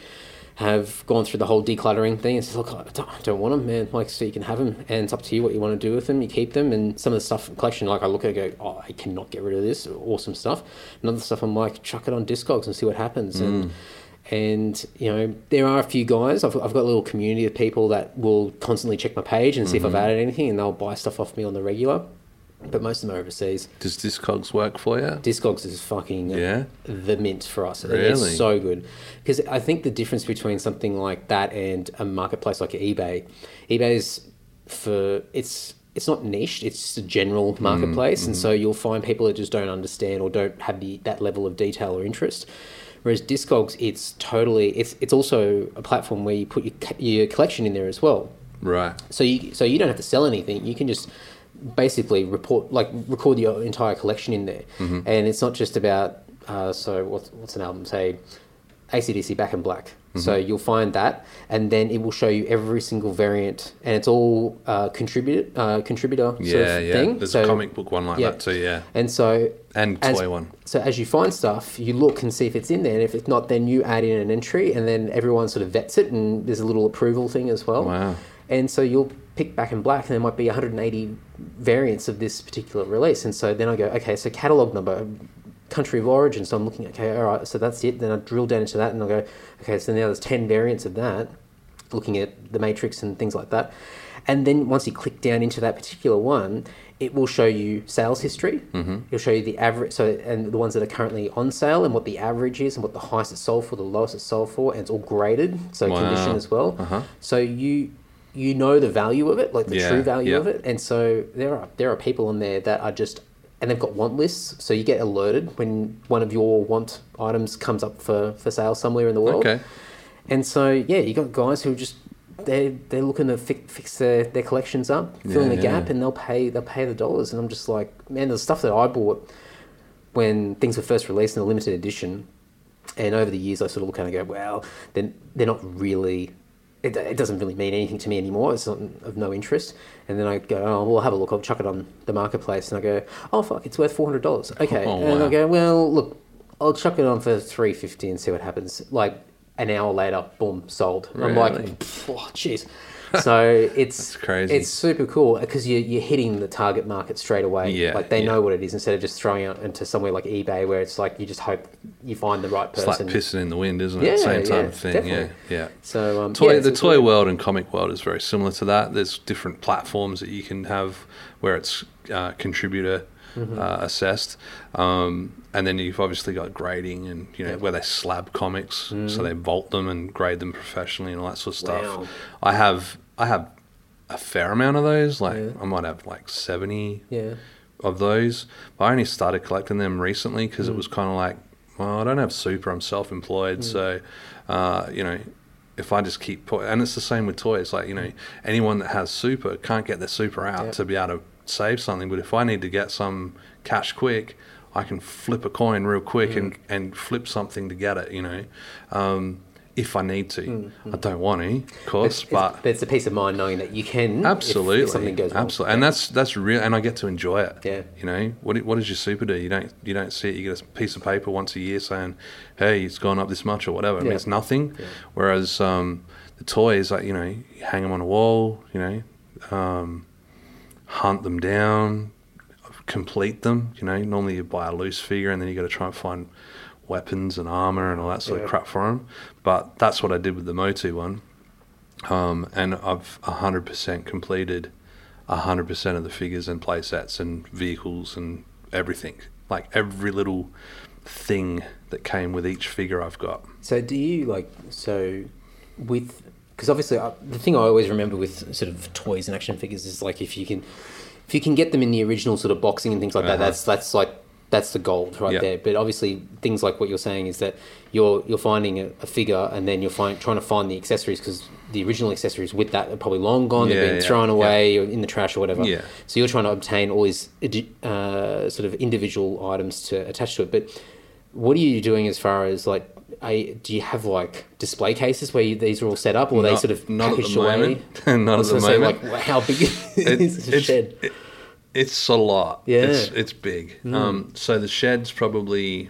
S1: have gone through the whole decluttering thing and said, look, I don't, I don't want them, man. Like, so you can have them, and it's up to you what you want to do with them. You keep them, and some of the stuff collection, like I look at it, and go, oh, I cannot get rid of this. Awesome stuff. And other stuff, I'm like, chuck it on Discogs and see what happens. And mm. and you know there are a few guys I've, I've got a little community of people that will constantly check my page and see if mm-hmm. i've added anything and they'll buy stuff off me on the regular but most of them are overseas
S2: Does Discogs work for you?
S1: discogs is fucking
S2: Yeah.
S1: the mint for us
S2: Really?
S1: it's so good because i think the difference between something like that and a marketplace like ebay ebay's for it's it's not niche it's a general
S2: Mm,
S1: marketplace and
S2: mm-hmm.
S1: so you'll find people that just don't understand or don't have the that level of detail or interest whereas discogs it's totally it's it's also a platform where you put your, your collection in there as well
S2: Right.
S1: so you so you don't have to sell anything. You can just basically report like record your entire collection in there,
S2: Mm-hmm.
S1: and it's not just about uh, so what's what's an album say, ACDC Back in Black. So
S2: Mm-hmm.
S1: you'll find that, and then it will show you every single variant, and it's all uh, contributor uh, contributor sort
S2: Yeah,
S1: of
S2: yeah.
S1: thing.
S2: There's
S1: so,
S2: a comic book one like
S1: yeah.
S2: that too, yeah.
S1: And so
S2: And
S1: as-
S2: toy one.
S1: So as you find stuff, you look and see if it's in there, and if it's not, then you add in an entry, and then everyone sort of vets it, and there's a little approval thing as well.
S2: Wow.
S1: And so you'll pick back in black, and there might be 180 variants of this particular release. And so then I go, okay, so catalog number, country of origin. So I'm looking, okay, all right, so that's it. Then I drill down into that, and I go, okay, so now there's 10 variants of that, looking at the matrix and things like that. And then once you click down into that particular one, it will show you sales history. Mm-hmm. It'll show you the average, so and the ones that are currently on sale and what the average is and what the highest it's sold for, the lowest it's sold for, and it's all graded, so
S2: Wow.
S1: condition as well.
S2: Uh-huh.
S1: So you you know the value of it, like the
S2: Yeah,
S1: true value
S2: yeah.
S1: of it, and so there are there are people on there that are just and they've got want lists, so you get alerted when one of your want items comes up for for sale somewhere in the world.
S2: Okay.
S1: And so yeah, you got guys who just they they're looking to fix, fix their, their collections up, filling
S2: Yeah,
S1: the gap, and they'll pay they'll pay the dollars. And I'm just like, man, the stuff that I bought when things were first released in a limited edition, and over the years I sort of look and go, well, then they're not really. It, it doesn't really mean anything to me anymore. It's not of no interest. And then I go, oh, well, have a look. I'll chuck it on the marketplace, and I go, oh fuck, it's worth four hundred dollars. Okay,
S2: Oh,
S1: and I go, well, look, I'll chuck it on for three fifty and see what happens. Like an hour later, boom, sold. And I'm like,
S2: Really?
S1: Oh, jeez. So it's
S2: crazy.
S1: It's super cool because you're, you're hitting the target market straight away.
S2: Yeah,
S1: like they
S2: yeah.
S1: know what it is instead of just throwing it into somewhere like eBay where it's like you just hope you find the right person.
S2: It's like pissing in the wind, isn't it?
S1: Yeah,
S2: Same type
S1: yeah,
S2: of thing.
S1: definitely.
S2: Yeah, yeah.
S1: So um,
S2: Toy,
S1: yeah,
S2: the toy world and comic world is very similar to that. There's different platforms that you can have where it's uh, contributor
S1: Mm-hmm.
S2: uh, assessed, um, and then you've obviously got grading and you know
S1: Yep.
S2: where they slab comics, so they vault them and grade them professionally and all that sort of stuff.
S1: Mm-hmm. Wow.
S2: I have I have a fair amount of those. Like
S1: Yeah.
S2: I might have like seventy
S1: Yeah.
S2: of those. But I only started collecting them recently because
S1: Mm.
S2: it was kind of like, well, I don't have super. I'm self-employed, so uh, you know, if I just keep put, and it's the same with toys. Like you know, anyone that has super can't get their super out
S1: Yep.
S2: to be able to save something. But if I need to get some cash quick, I can flip a coin real quick and
S1: Mm.
S2: and flip something to get it. You know. Um, if I need to,
S1: Mm,
S2: I don't want to, of course,
S1: It's,
S2: but
S1: it's, but it's a peace of mind knowing that you can. if-
S2: Absolutely,
S1: If, something goes wrong.
S2: absolutely, and that's that's real, and I get to enjoy it.
S1: Yeah.
S2: you know what? What does your super do? You don't you don't see it. You get a piece of paper once a year saying, "Hey, it's gone up this much" or whatever. I mean,
S1: Yeah.
S2: it's nothing.
S1: Yeah.
S2: Whereas um, the toys, like you know, you hang them on a wall. You know, um, hunt them down, complete them. You know, normally you buy a loose figure, and then you got to try and find weapons and armor and all that sort
S1: Yeah.
S2: of crap for them. But that's what I did with the Motu one, um, and I've hundred percent completed hundred percent of the figures and play sets and vehicles and everything. Like every little thing that came with each figure I've got.
S1: So do you like so with because obviously uh, the thing I always remember with sort of toys and action figures is like if you can if you can get them in the original sort of boxing and things like that
S2: Uh-huh.
S1: that's that's like that's the gold right
S2: Yeah.
S1: there. But obviously things like what you're saying is that you're you're finding a, a figure and then you're find, trying to find the accessories because the original accessories with that are probably long gone.
S2: Yeah,
S1: they've been
S2: yeah,
S1: thrown away or in the trash or whatever.
S2: Yeah.
S1: So you're trying to obtain all these uh, sort of individual items to attach to it. But what are you doing as far as like? A, do you have like display cases where you, these are all set up, or are they
S2: Not-
S1: sort of
S2: not at the
S1: packaged away?
S2: moment. Not
S1: I
S2: at the
S1: say,
S2: moment.
S1: like, how big
S2: It-
S1: is the shed?
S2: it- it's a lot.
S1: Yeah.
S2: It's, it's big. Um, so the shed's probably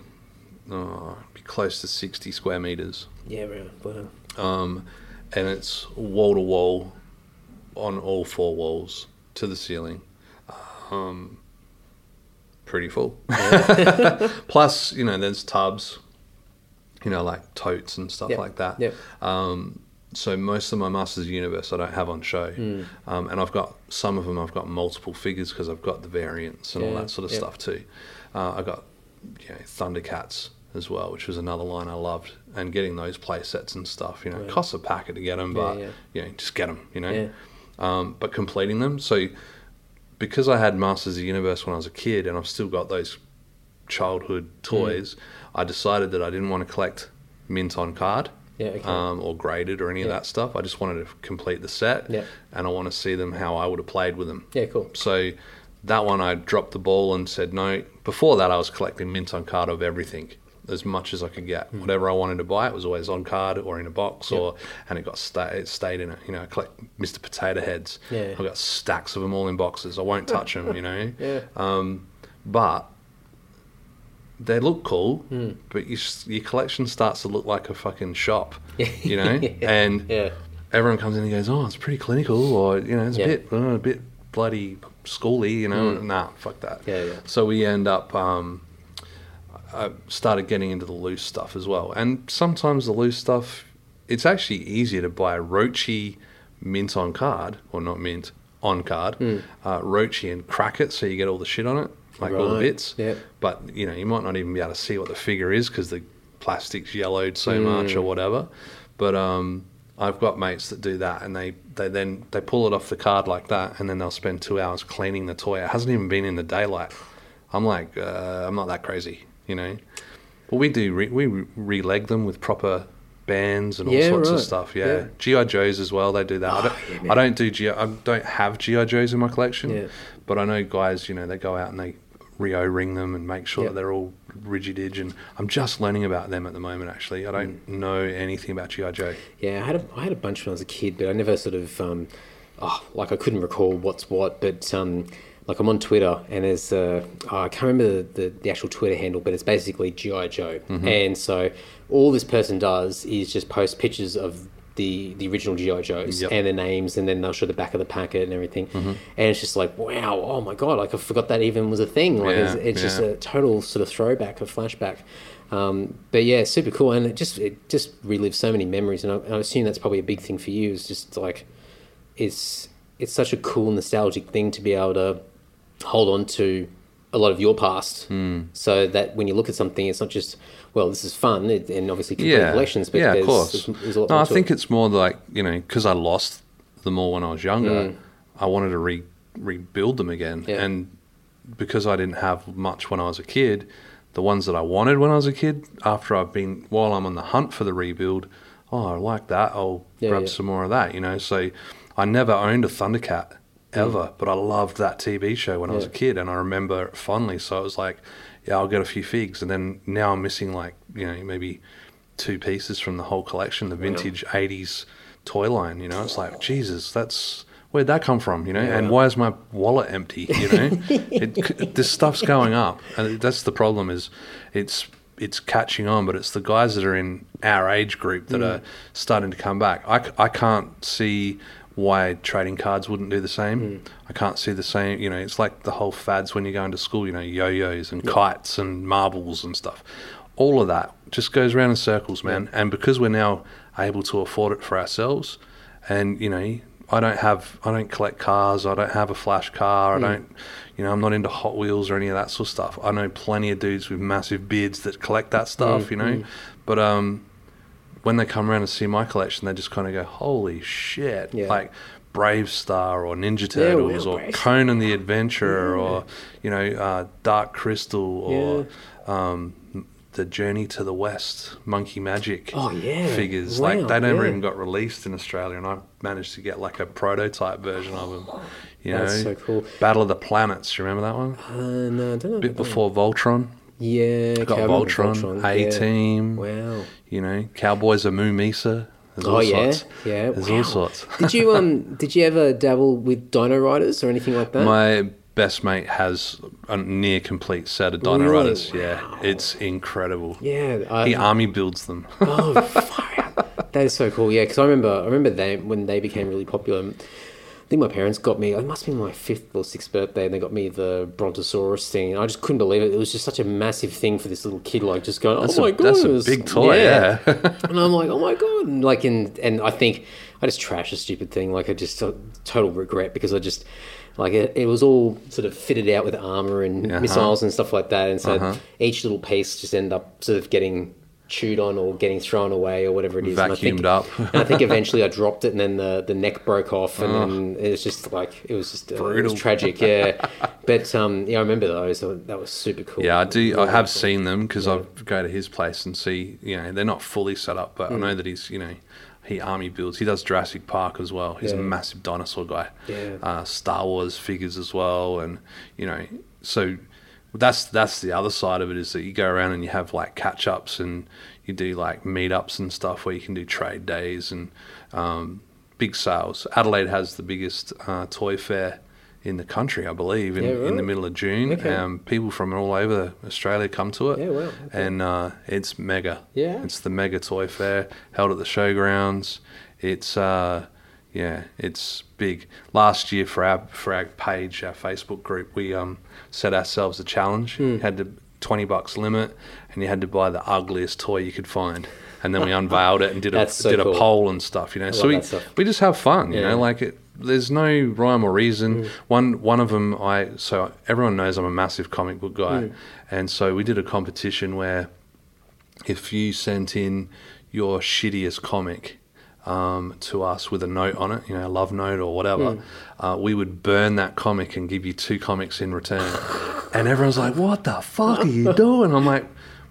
S2: oh, be close to 60 square meters.
S1: yeah, right. Wow.
S2: Um, and it's wall to wall on all four walls to the ceiling. Um, pretty full. Plus, you know, there's tubs, you know, like totes and stuff
S1: Yep.
S2: like that.
S1: Yep.
S2: Um, so most of my Masters of the Universe I don't have on show,
S1: Hmm.
S2: um, and I've got some of them. I've got multiple figures because I've got the variants and all that sort of
S1: yep.
S2: stuff too. Uh, I got you know, Thundercats as well, which was another line I loved, and getting those play sets and stuff. You know,
S1: Right.
S2: it costs a packet to get them,
S1: Yeah,
S2: but
S1: yeah.
S2: you know, just get them. You know,
S1: Yeah.
S2: um, but completing them. So because I had Masters of the Universe when I was a kid, and I've still got those childhood toys, I decided that I didn't want to collect mint on card
S1: Yeah. Okay.
S2: um, or graded or any of that stuff. I just wanted to complete the set,
S1: Yeah.
S2: and I want to see them how I would have played with them.
S1: yeah. Cool.
S2: So that one I dropped the ball and said no. Before that, I was collecting mint on card of everything. As much as I could get, whatever I wanted to buy, it was always on card or in a box.
S1: Yep.
S2: or and it got sta- it stayed in it. You know, I collect Mr. Potato Heads.
S1: Yeah.
S2: I've got stacks of them all in boxes. I won't touch them. You know,
S1: Yeah.
S2: um, but they look cool.
S1: Hmm.
S2: But your your collection starts to look like a fucking shop. You know,
S1: Yeah.
S2: and
S1: Yeah.
S2: everyone comes in and goes, "Oh, it's pretty clinical," or you know, it's
S1: Yeah.
S2: a bit, uh, a bit bloody schooly, you know.
S1: Mm.
S2: Nah, fuck that.
S1: Yeah, yeah.
S2: So we end up. Um, I started getting into the loose stuff as well, and sometimes the loose stuff, it's actually easier to buy Rochi mint on card, or not mint on card,
S1: Mm.
S2: uh, Rochi and crack it so you get all the shit on it, like all the bits.
S1: Yeah.
S2: But you know, you might not even be able to see what the figure is because the plastic's yellowed so much
S1: Mm.
S2: or whatever. But um, I've got mates that do that, and they, they then they pull it off the card like that, and then they'll spend two hours cleaning the toy. It hasn't even been in the daylight. I'm like, uh, I'm not that crazy, you know. But we do re- we re leg them with proper bands and all
S1: Yeah,
S2: sorts of stuff.
S1: Yeah.
S2: Yeah, GI Joes as well. They do that. I
S1: Oh,
S2: don't.
S1: yeah.
S2: I don't do GI. I don't have GI Joes in my collection.
S1: Yeah.
S2: But I know guys. You know, they go out and they Rio ring them and make sure
S1: Yeah.
S2: that they're all rigid edge. And I'm just learning about them at the moment. Actually, I don't
S1: Mm.
S2: know anything about GI Joe.
S1: Yeah, I had a, I had a bunch when I was a kid, but I never sort of, um, oh, like I couldn't recall what's what. But um, like I'm on Twitter, and there's, uh, oh, I can't remember the, the, the actual Twitter handle, but it's basically GI Joe. And so all this person does is just post pictures of the the original GI Joes
S2: Yep.
S1: and their names, and then they'll show the back of the packet and everything. And it's just like, wow, oh my god, like I forgot that even was a thing. Like it's,
S2: Yeah,
S1: it's just
S2: yeah.
S1: a total sort of throwback, a flashback. Um, but yeah, super cool, and it just it just relives so many memories, and I, and I assume that's probably a big thing for you. Is just like it's it's such a cool nostalgic thing to be able to hold on to a lot of your past,
S2: Hmm.
S1: so that when you look at something, it's not just well, this is fun, and obviously complete
S2: Yeah,
S1: collections, but
S2: yeah, of course.
S1: there's, there's a lot
S2: no, I think
S1: it.
S2: it's more like you know because I lost them all when I was younger.
S1: Mm.
S2: I wanted to re- rebuild them again,
S1: Yeah.
S2: and because I didn't have much when I was a kid, the ones that I wanted when I was a kid, after I've been while I'm on the hunt for the rebuild, oh, I like that. I'll
S1: Yeah,
S2: grab
S1: yeah.
S2: some more of that. You know, so I never owned a Thundercat ever, but I loved that TV show when I was a
S1: Mm.
S2: Kid, and I remember it fondly. So it was like, yeah, I'll get a few figs, and then now I'm missing like you know maybe two pieces from the whole collection, the vintage '80s toy line. You know, it's like Jesus, that's where'd that come from? You know, and why is my wallet empty? You know, it, this stuff's going up, and that's the problem. Is it's it's catching on, but it's the guys that are in our age group that mm. are starting to come back. I, I can't see why trading cards wouldn't do the same. Hmm. I can't see the same. You know, it's like the whole fads when you go into school. You know, yo-yos and kites and marbles and stuff. all of that just goes around in circles, man. And because we're now able to afford it for ourselves, and you know, I don't have, I don't collect cars, I don't have a flash car, I hmm. don't, you know, I'm not into Hot Wheels or any of that sort of stuff. I know plenty of dudes with massive beards that collect that stuff, hmm. you know, but um, when they come around and see my collection, they just kind of go, "Holy shit!"
S1: Yeah.
S2: Like BraveStarr or Ninja
S1: Yeah,
S2: Turtles or
S1: Brave
S2: Conan the Adventurer or you know uh, Dark Crystal or um, the Journey to the West Monkey Magic
S1: Oh, yeah.
S2: figures.
S1: Wow,
S2: like they never
S1: yeah.
S2: even got released in Australia, and I managed to get like a prototype version of them. You know,
S1: That's so cool.
S2: Battle of the Planets. You remember that one?
S1: Uh, no, I don't know.
S2: A bit before Voltron.
S1: Yeah,
S2: Got
S1: okay, I remember
S2: Voltron,
S1: yeah.
S2: A Team.
S1: Wow.
S2: You know, Cowboys are Moo Mesa. There's
S1: Oh yeah,
S2: sorts.
S1: yeah.
S2: There's
S1: wow.
S2: all sorts.
S1: did you um? Did you ever dabble with Dino Riders or anything like that?
S2: My best mate has a near complete set of Dino
S1: Really?
S2: Riders. Yeah, it's incredible.
S1: yeah, I,
S2: He army builds them.
S1: oh, fire. That is so cool. Yeah, because I remember, I remember they when they became really popular. I think my parents got me. It must have been my fifth or sixth birthday, and they got me the Brontosaurus thing. I just couldn't believe it. It was just such a massive thing for this little kid, like just going,
S2: That's
S1: "Oh my
S2: a,
S1: god!"
S2: that's a big toy. Yeah.
S1: and I'm like, "Oh my god!" And like, and and I think I just trashed a stupid thing. Like, I just uh, total regret because I just like it, it was all sort of fitted out with armor and
S2: Uh-huh.
S1: missiles and stuff like that, and so each little piece just ended up sort of getting chewed on or getting thrown away or whatever it is. And I think-
S2: Vacuumed up.
S1: and I think eventually I dropped it, and then the, the neck broke off, and then it was just like it was just uh, it was
S2: Brutal.
S1: tragic, yeah. but um, yeah, I remember those. That was super cool.
S2: Yeah, I do. I have seen them because I go to his place and see. You know, they're not fully set up,
S1: Mm.
S2: but I know that he's. You know, he army builds. He does Jurassic Park as well. He's
S1: Yeah.
S2: a massive dinosaur guy.
S1: Yeah.
S2: Uh, Star Wars figures as well, and you know, so that's that's the other side of it is that you go around and you have like catch ups and you do like meetups and stuff where you can do trade days and um, big sales. Adelaide has the biggest uh, toy fair in the country, I believe, in,
S1: Yeah,
S2: in the middle of June.
S1: Okay.
S2: Um, people from all over Australia come to it.
S1: Yeah, wow, okay.
S2: And uh, it's mega.
S1: Yeah.
S2: It's the mega toy fair held at the showgrounds. It's uh, yeah, it's big. Last year for our for our page, our Facebook group, we um, set ourselves a challenge. You had to twenty bucks limit, and you had to buy the ugliest toy you could find. And then we unveiled it and did a
S1: so
S2: did
S1: cool.
S2: a poll and stuff. You know, so we we just have fun. You
S1: Yeah.
S2: know, like it, there's no rhyme or reason.
S1: Mm.
S2: One one of them, I so everyone knows I'm a massive comic book guy,
S1: Mm.
S2: and so we did a competition where if you sent in your shittiest comic um, to us with a note on it, you know, a love note or whatever,
S1: Mm.
S2: uh, we would burn that comic and give you two comics in return. and everyone's like, "What the fuck are you doing?" I'm like.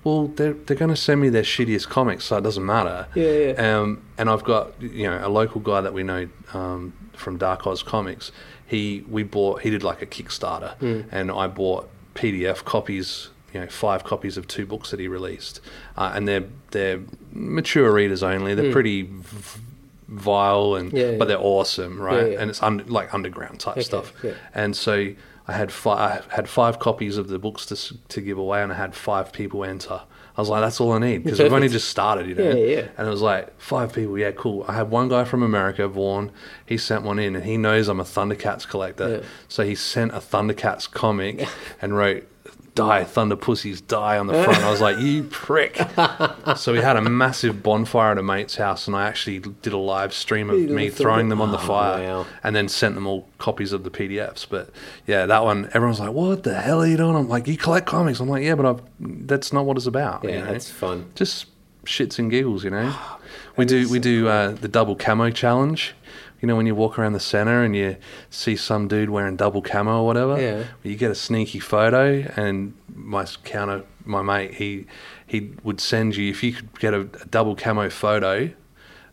S2: Well, they're, they're going to send me their shittiest comics, so it doesn't matter.
S1: Yeah, yeah.
S2: Um, and I've got you know a local guy that we know um, from Dark Oz Comics. He we bought he did like a Kickstarter,
S1: Hmm.
S2: and I bought PDF copies, you know, five copies of two books that he released, uh, and they're they're mature readers only. They're pretty v- vile and
S1: Hmm. Yeah,
S2: but they're awesome, right?
S1: Yeah, yeah.
S2: And it's un- like underground type
S1: Okay,
S2: stuff.
S1: yeah.
S2: And so I had five, I had five copies of the books to to give away, and I had five people enter. I was like, that's all I need because we've only just started, you know.
S1: Yeah, yeah, yeah.
S2: And it was like five people, yeah, cool. I had one guy from America, Vaughn. He sent one in, and he knows I'm a Thundercats collector,
S1: Yeah.
S2: so he sent a Thundercats comic and wrote. Die, Thunder Pussies, die on the front. I was like, you prick. so we had a massive bonfire at a mate's house, and I actually did a live stream of me throwing them on the
S1: Oh,
S2: fire
S1: wow.
S2: and then sent them all copies of the PDFs. But yeah, that one, everyone's like, "What the hell are you doing?" I'm like, "You collect comics." I'm like, "Yeah, but I've, that's not what it's about."
S1: Yeah,
S2: you know?
S1: that's fun.
S2: just shits and giggles, you know. we do we do uh, the double camo challenge. You know, when you walk around the center and you see some dude wearing double camo or whatever,
S1: Yeah.
S2: you get a sneaky photo. And my counter, my mate, he he would send you if you could get a, a double camo photo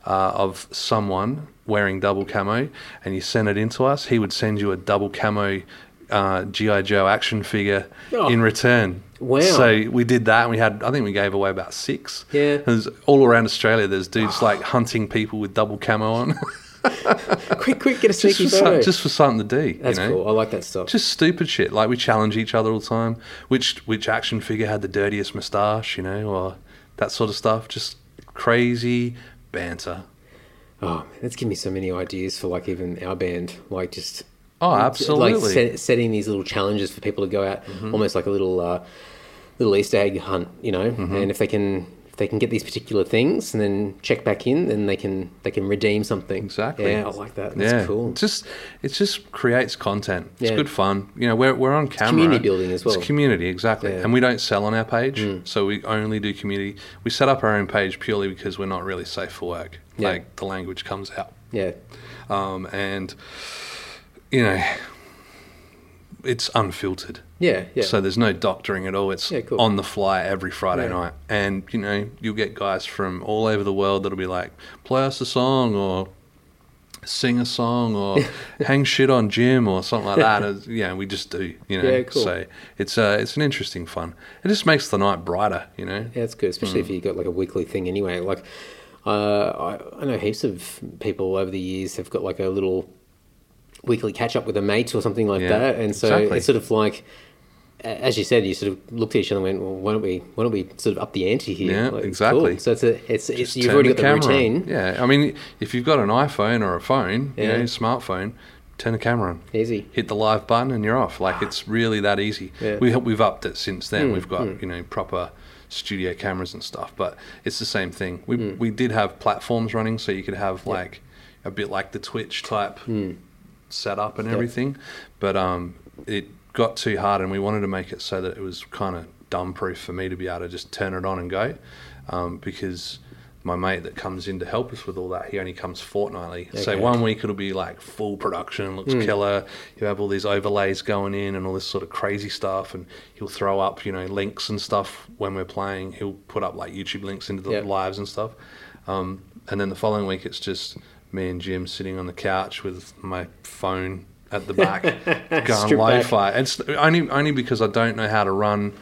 S2: uh, of someone wearing double camo, and you send it in to us, he would send you a double camo uh, GI Joe action figure
S1: Oh.
S2: in return.
S1: Wow.
S2: So we did that, and we had I think we gave away about six.
S1: Yeah.
S2: There's all around Australia. There's dudes like hunting people with double camo on,
S1: quick, quick, get a
S2: just
S1: sneaky
S2: for some,
S1: photo.
S2: just for something to do.
S1: That's
S2: you know?
S1: cool. I like that stuff.
S2: Just stupid shit. Like we challenge each other all the time. Which which action figure had the dirtiest moustache? You know, or that sort of stuff. Just crazy banter.
S1: Oh, man, that's given me so many ideas for like even our band, like just
S2: Oh,
S1: like
S2: absolutely.
S1: set, setting these little challenges for people to go out, almost like a little uh, little Easter egg hunt, you know,
S2: Mm-hmm.
S1: and if they can if they can get these particular things and then check back in, then they can they can redeem something.
S2: Exactly.
S1: Yeah, I like that. That's
S2: yeah,
S1: cool.
S2: It just it just creates content. It's
S1: Yeah.
S2: good fun. You know, we're we're on camera.
S1: community building as well.
S2: It's community exactly,
S1: Yeah. Mm.
S2: and we don't sell on our page, so we only do community. We set up our own page purely because we're not really safe for work.
S1: Yeah.
S2: Like the language comes out,
S1: Yeah.
S2: um, and you know, it's unfiltered.
S1: Yeah. Yeah.
S2: So there's no doctoring at all. It's
S1: Yeah, cool.
S2: on the fly every Friday
S1: Yeah.
S2: night. And, you know, you'll get guys from all over the world that'll be like, play us a song or sing a song or hang shit on Jim or something like that. It's- yeah, we just do, you know.
S1: Yeah, cool.
S2: So it's uh, it's an interesting fun. It just makes the night brighter, you know.
S1: Yeah, it's good, especially
S2: Mm.
S1: if you got like a weekly thing anyway. Like, uh, I, I know heaps of people over the years have got like a little weekly catch up with a mate or something like
S2: Yeah,
S1: that, and so
S2: exactly.
S1: it's sort of like, as you said, you sort of looked at each other and went, "Well, why don't we, why don't we sort of up the ante here?"
S2: Yeah,
S1: Like,
S2: exactly.
S1: cool. So it's a, it's, it's you've already got the
S2: camera on.
S1: routine.
S2: Yeah, I mean, if you've got an iPhone or a phone, you
S1: Yeah.
S2: know, smartphone, turn the camera on.
S1: Easy.
S2: hit the live button and you're off. Like it's really that easy.
S1: Yeah.
S2: We we've upped it since then.
S1: Mm,
S2: we've got
S1: mm.
S2: you know proper studio cameras and stuff, but it's the same thing. We
S1: Mm.
S2: we did have platforms running, so you could have like a bit like the Twitch type
S1: Mm.
S2: setup and everything, but um, it got too hard, and we wanted to make it so that it was kind of dumb proof for me to be able to just turn it on and go, um, because. My mate that comes in to help us with all that, he only comes fortnightly. So one week it'll be like full production, looks
S1: Mm.
S2: killer. You have all these overlays going in and all this sort of crazy stuff, and he'll throw up, you know, links and stuff when we're playing. He'll put up like YouTube links into the
S1: Yep.
S2: lives and stuff. Um, and then the following week, it's just me and Jim sitting on the couch with my phone at the back, going
S1: Strip back.
S2: It's only only because I don't know how to run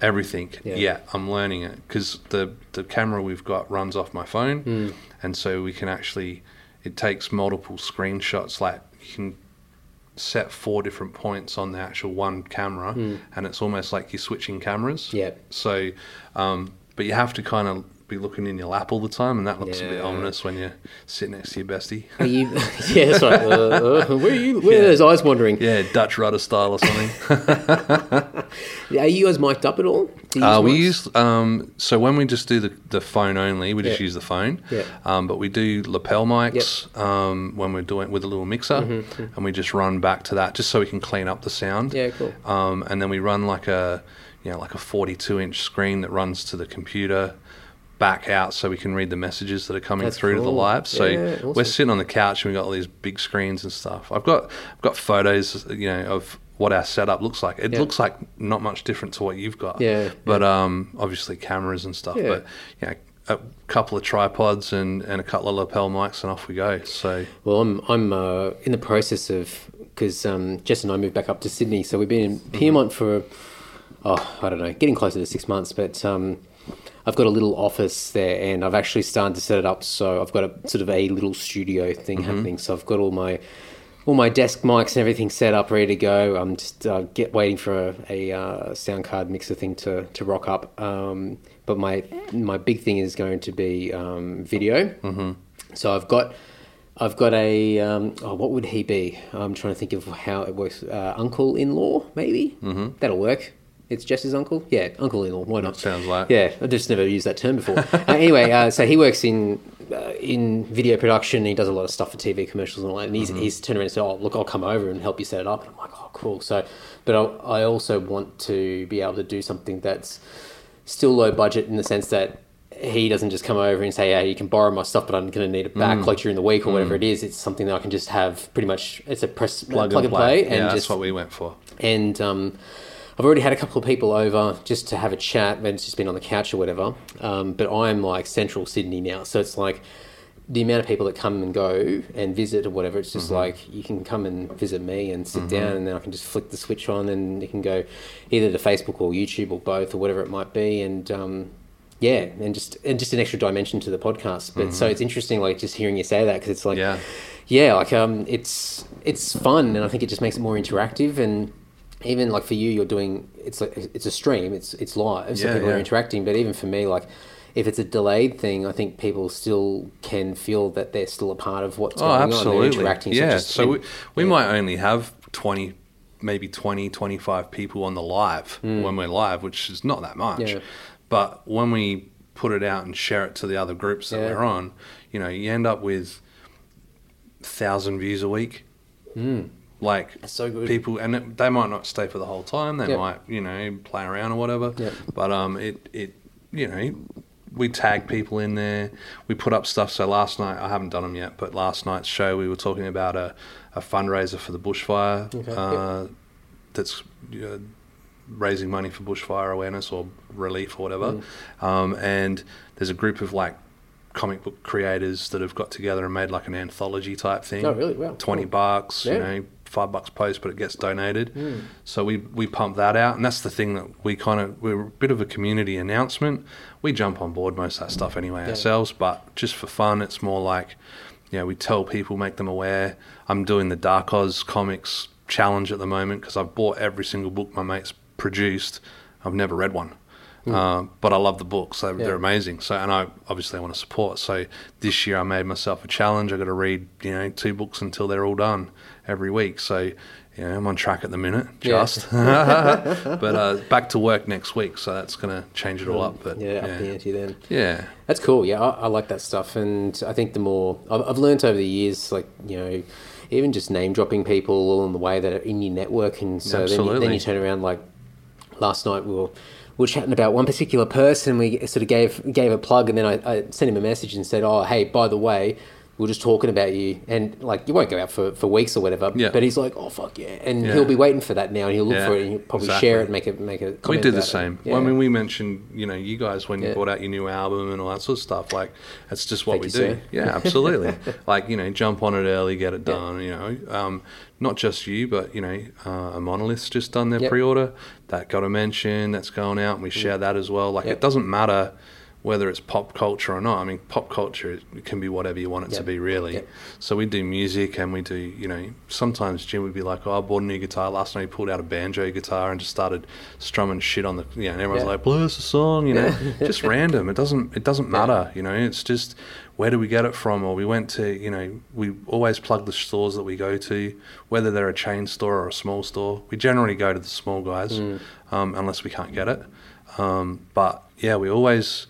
S2: everything
S1: Yeah.
S2: yet. I'm learning it because the the camera we've got runs off my phone,
S1: Mm.
S2: and so we can actually it takes multiple screenshots. Like you can set four different points on the actual one camera, and it's almost like you're switching cameras.
S1: Yeah.
S2: So, um, but you have to kind of be looking in your lap all the time, and that looks a bit ominous when you sit next to your bestie.
S1: Are you, yeah, that's right. Uh, uh, where are you? Where are
S2: Yeah.
S1: those eyes wandering?
S2: Yeah, Dutch rudder style or something.
S1: Are you guys mic'd up at all? Do you
S2: Uh, we
S1: mics?
S2: use um, so when we just do the, the phone only, we just
S1: Yeah.
S2: use the phone.
S1: Yeah.
S2: Um, but we do lapel mics um, when we're doing with a little mixer, and we just run back to that just so we can clean up the sound.
S1: Mm-hmm, Yeah, cool.
S2: Um, and then we run like a you know like a 42 inch screen that runs to the computer back out so we can read the messages that are coming
S1: That's
S2: through to the
S1: cool.
S2: live. So
S1: Yeah,
S2: we're sitting on the couch and we've got all these big screens and stuff. I've got I've got photos, you know, of what our setup looks like. It
S1: Yeah.
S2: looks like not much different to what you've got.
S1: Yeah,
S2: But um, obviously cameras and stuff.
S1: Yeah.
S2: But you know, a couple of tripods and, and a couple of lapel mics and off we go. So
S1: Well, I'm I'm uh, in the process of because um, Jess and I moved back up to Sydney, so we've been in Pyrmont for oh I don't know, getting closer to six months. But um, I've got a little office there, and I've actually started to set it up. So I've got a sort of a little studio thing happening. So I've got all my all my desk mics and everything set up, ready to go. I'm just uh, get waiting for a, a uh, sound card mixer thing to, to rock up. Um, but my my big thing is going to be um, video. Mm-hmm. So I've got I've got a um, oh, what would he be? I'm trying to think of how it works. Uh, uncle in law, maybe mm-hmm. that'll work. It's Jess's uncle, yeah, uncle in law. Why not?
S2: sounds like-
S1: yeah. I just never used that term before. uh, anyway, uh, so he works in uh, in video production. He does a lot of stuff for TV commercials and all that. And he's, he's turned around and said, "Oh, look, I'll come over and help you set it up." And I'm like, "Oh, cool." So, but I, I also want to be able to do something that's still low budget in the sense that he doesn't just come over and say, "Yeah, you can borrow my stuff, but I'm going to need it back like during the week or whatever it is." It's something that I can just have pretty much. It's a press plug, and play, and
S2: yeah,
S1: just
S2: that's what we went for.
S1: and um, I've already had a couple of people over just to have a chat, and it's just been on the couch or whatever. Um, but I'm like central Sydney now, so it's like the amount of people that come and go and visit or whatever. It's just
S2: Mm-hmm.
S1: like you can come and visit me and sit down, and then I can just flick the switch on, and you can go either to Facebook or YouTube or both or whatever it might be, and. Um, yeah, and just and just an extra dimension to the podcast. But so it's interesting, like just hearing you say that because it's like,
S2: Mm-hmm. Yeah.
S1: yeah, like um, it's it's fun, and I think it just makes it more interactive. And even like for you, you're doing it's like it's a stream, it's it's live, so
S2: Yeah,
S1: people are interacting. But even for me, like if it's a delayed thing, I think people still can feel that they're still a part of what's
S2: Oh,
S1: going on. They're
S2: absolutely.
S1: interacting.
S2: Yeah.
S1: just-
S2: So we, we
S1: yeah.
S2: might only have 20 maybe 20, 25 people on the live hmm. when we're live, which is not that much.
S1: Yeah.
S2: But when we put it out and share it to the other groups that
S1: Yeah.
S2: we're on, you know, you end up with thousand views a week. Hmm. Like
S1: That's so good.
S2: people, and it, they might not stay for the whole time. They
S1: Yep.
S2: might, you know, play around or whatever.
S1: Yep.
S2: But um, it it you know, we tag people in there. We put up stuff. So last night, I haven't done them yet, but last night's show we were talking about a, a fundraiser for the bushfire.
S1: Okay,
S2: Uh, That's uh, raising money for bushfire awareness or relief or whatever.
S1: Mm.
S2: Um, and there's a group of like comic book creators that have got together and made like an anthology type thing.
S1: Oh, really? Wow.
S2: Twenty
S1: Cool.
S2: bucks, you know, five bucks post, but it gets donated.
S1: Mm.
S2: So we we pump that out, and that's the thing that we kind of we're a bit of a community announcement. We jump on board most of that stuff anyway
S1: Yeah.
S2: ourselves, but just for fun, it's more like, you know, we tell people, make them aware. I'm doing the Dark Oz comics challenge at the moment because I've bought every single book my mates produced. I've never read one. Uh, but I love the books; they're,
S1: Hmm. Yeah.
S2: they're amazing. So, and I obviously I want to support. So this year I made myself a challenge. I got to read, you know, two books until they're all done every week. So, you know, I'm on track at the minute,
S1: Yeah.
S2: just. but uh, back to work next week, so that's going to change it all up. But
S1: yeah,
S2: yeah,
S1: up the ante then.
S2: yeah,
S1: That's cool. Yeah, I, I like that stuff, and I think the more I've, I've learned over the years, like you know, even just name dropping people along the way that are in your network, and so then you, then you turn around. Like last night, we were we were chatting about one particular person. We sort of gave gave a plug, and then I, I sent him a message and said, "Oh, hey, by the way." We are just talking about you, and like you won't go out for, for weeks or whatever.
S2: Yeah.
S1: But he's like, "Oh fuck yeah!" And
S2: Yeah.
S1: he'll be waiting for that now, and he'll look
S2: Yeah,
S1: for it, and he'll probably
S2: exactly.
S1: share it, and make it make a.
S2: we did the same. Well, I mean, we mentioned, you know, you guys when you brought out your new album and all that sort of stuff. Like, that's just what
S1: Thank
S2: we do.
S1: sir.
S2: Yeah, absolutely. like, you know, jump on it early, get it done. You know, um, not just you, but you know, uh, a monolith's just done their
S1: Yep.
S2: pre-order. That got a mention. That's going out, and we share that as well. Like,
S1: Yep.
S2: it doesn't matter whether it's pop culture or not. I mean, pop culture it can be whatever you want it to be, really.
S1: Yep.
S2: So we do music and we do, you know, sometimes Jim would be like, oh, I bought a new guitar. Last night he pulled out a banjo guitar and just started strumming shit on the, you know, and everyone's
S1: Yeah.
S2: like, play us a song, you know, just random. It doesn't, it doesn't matter, you know, it's just, where do we get it from? Or we went to, you know, we always plug the stores that we go to, whether they're a chain store or a small store. We generally go to the small guys,
S1: Mm.
S2: um, unless we can't get it. Um, but yeah, we always,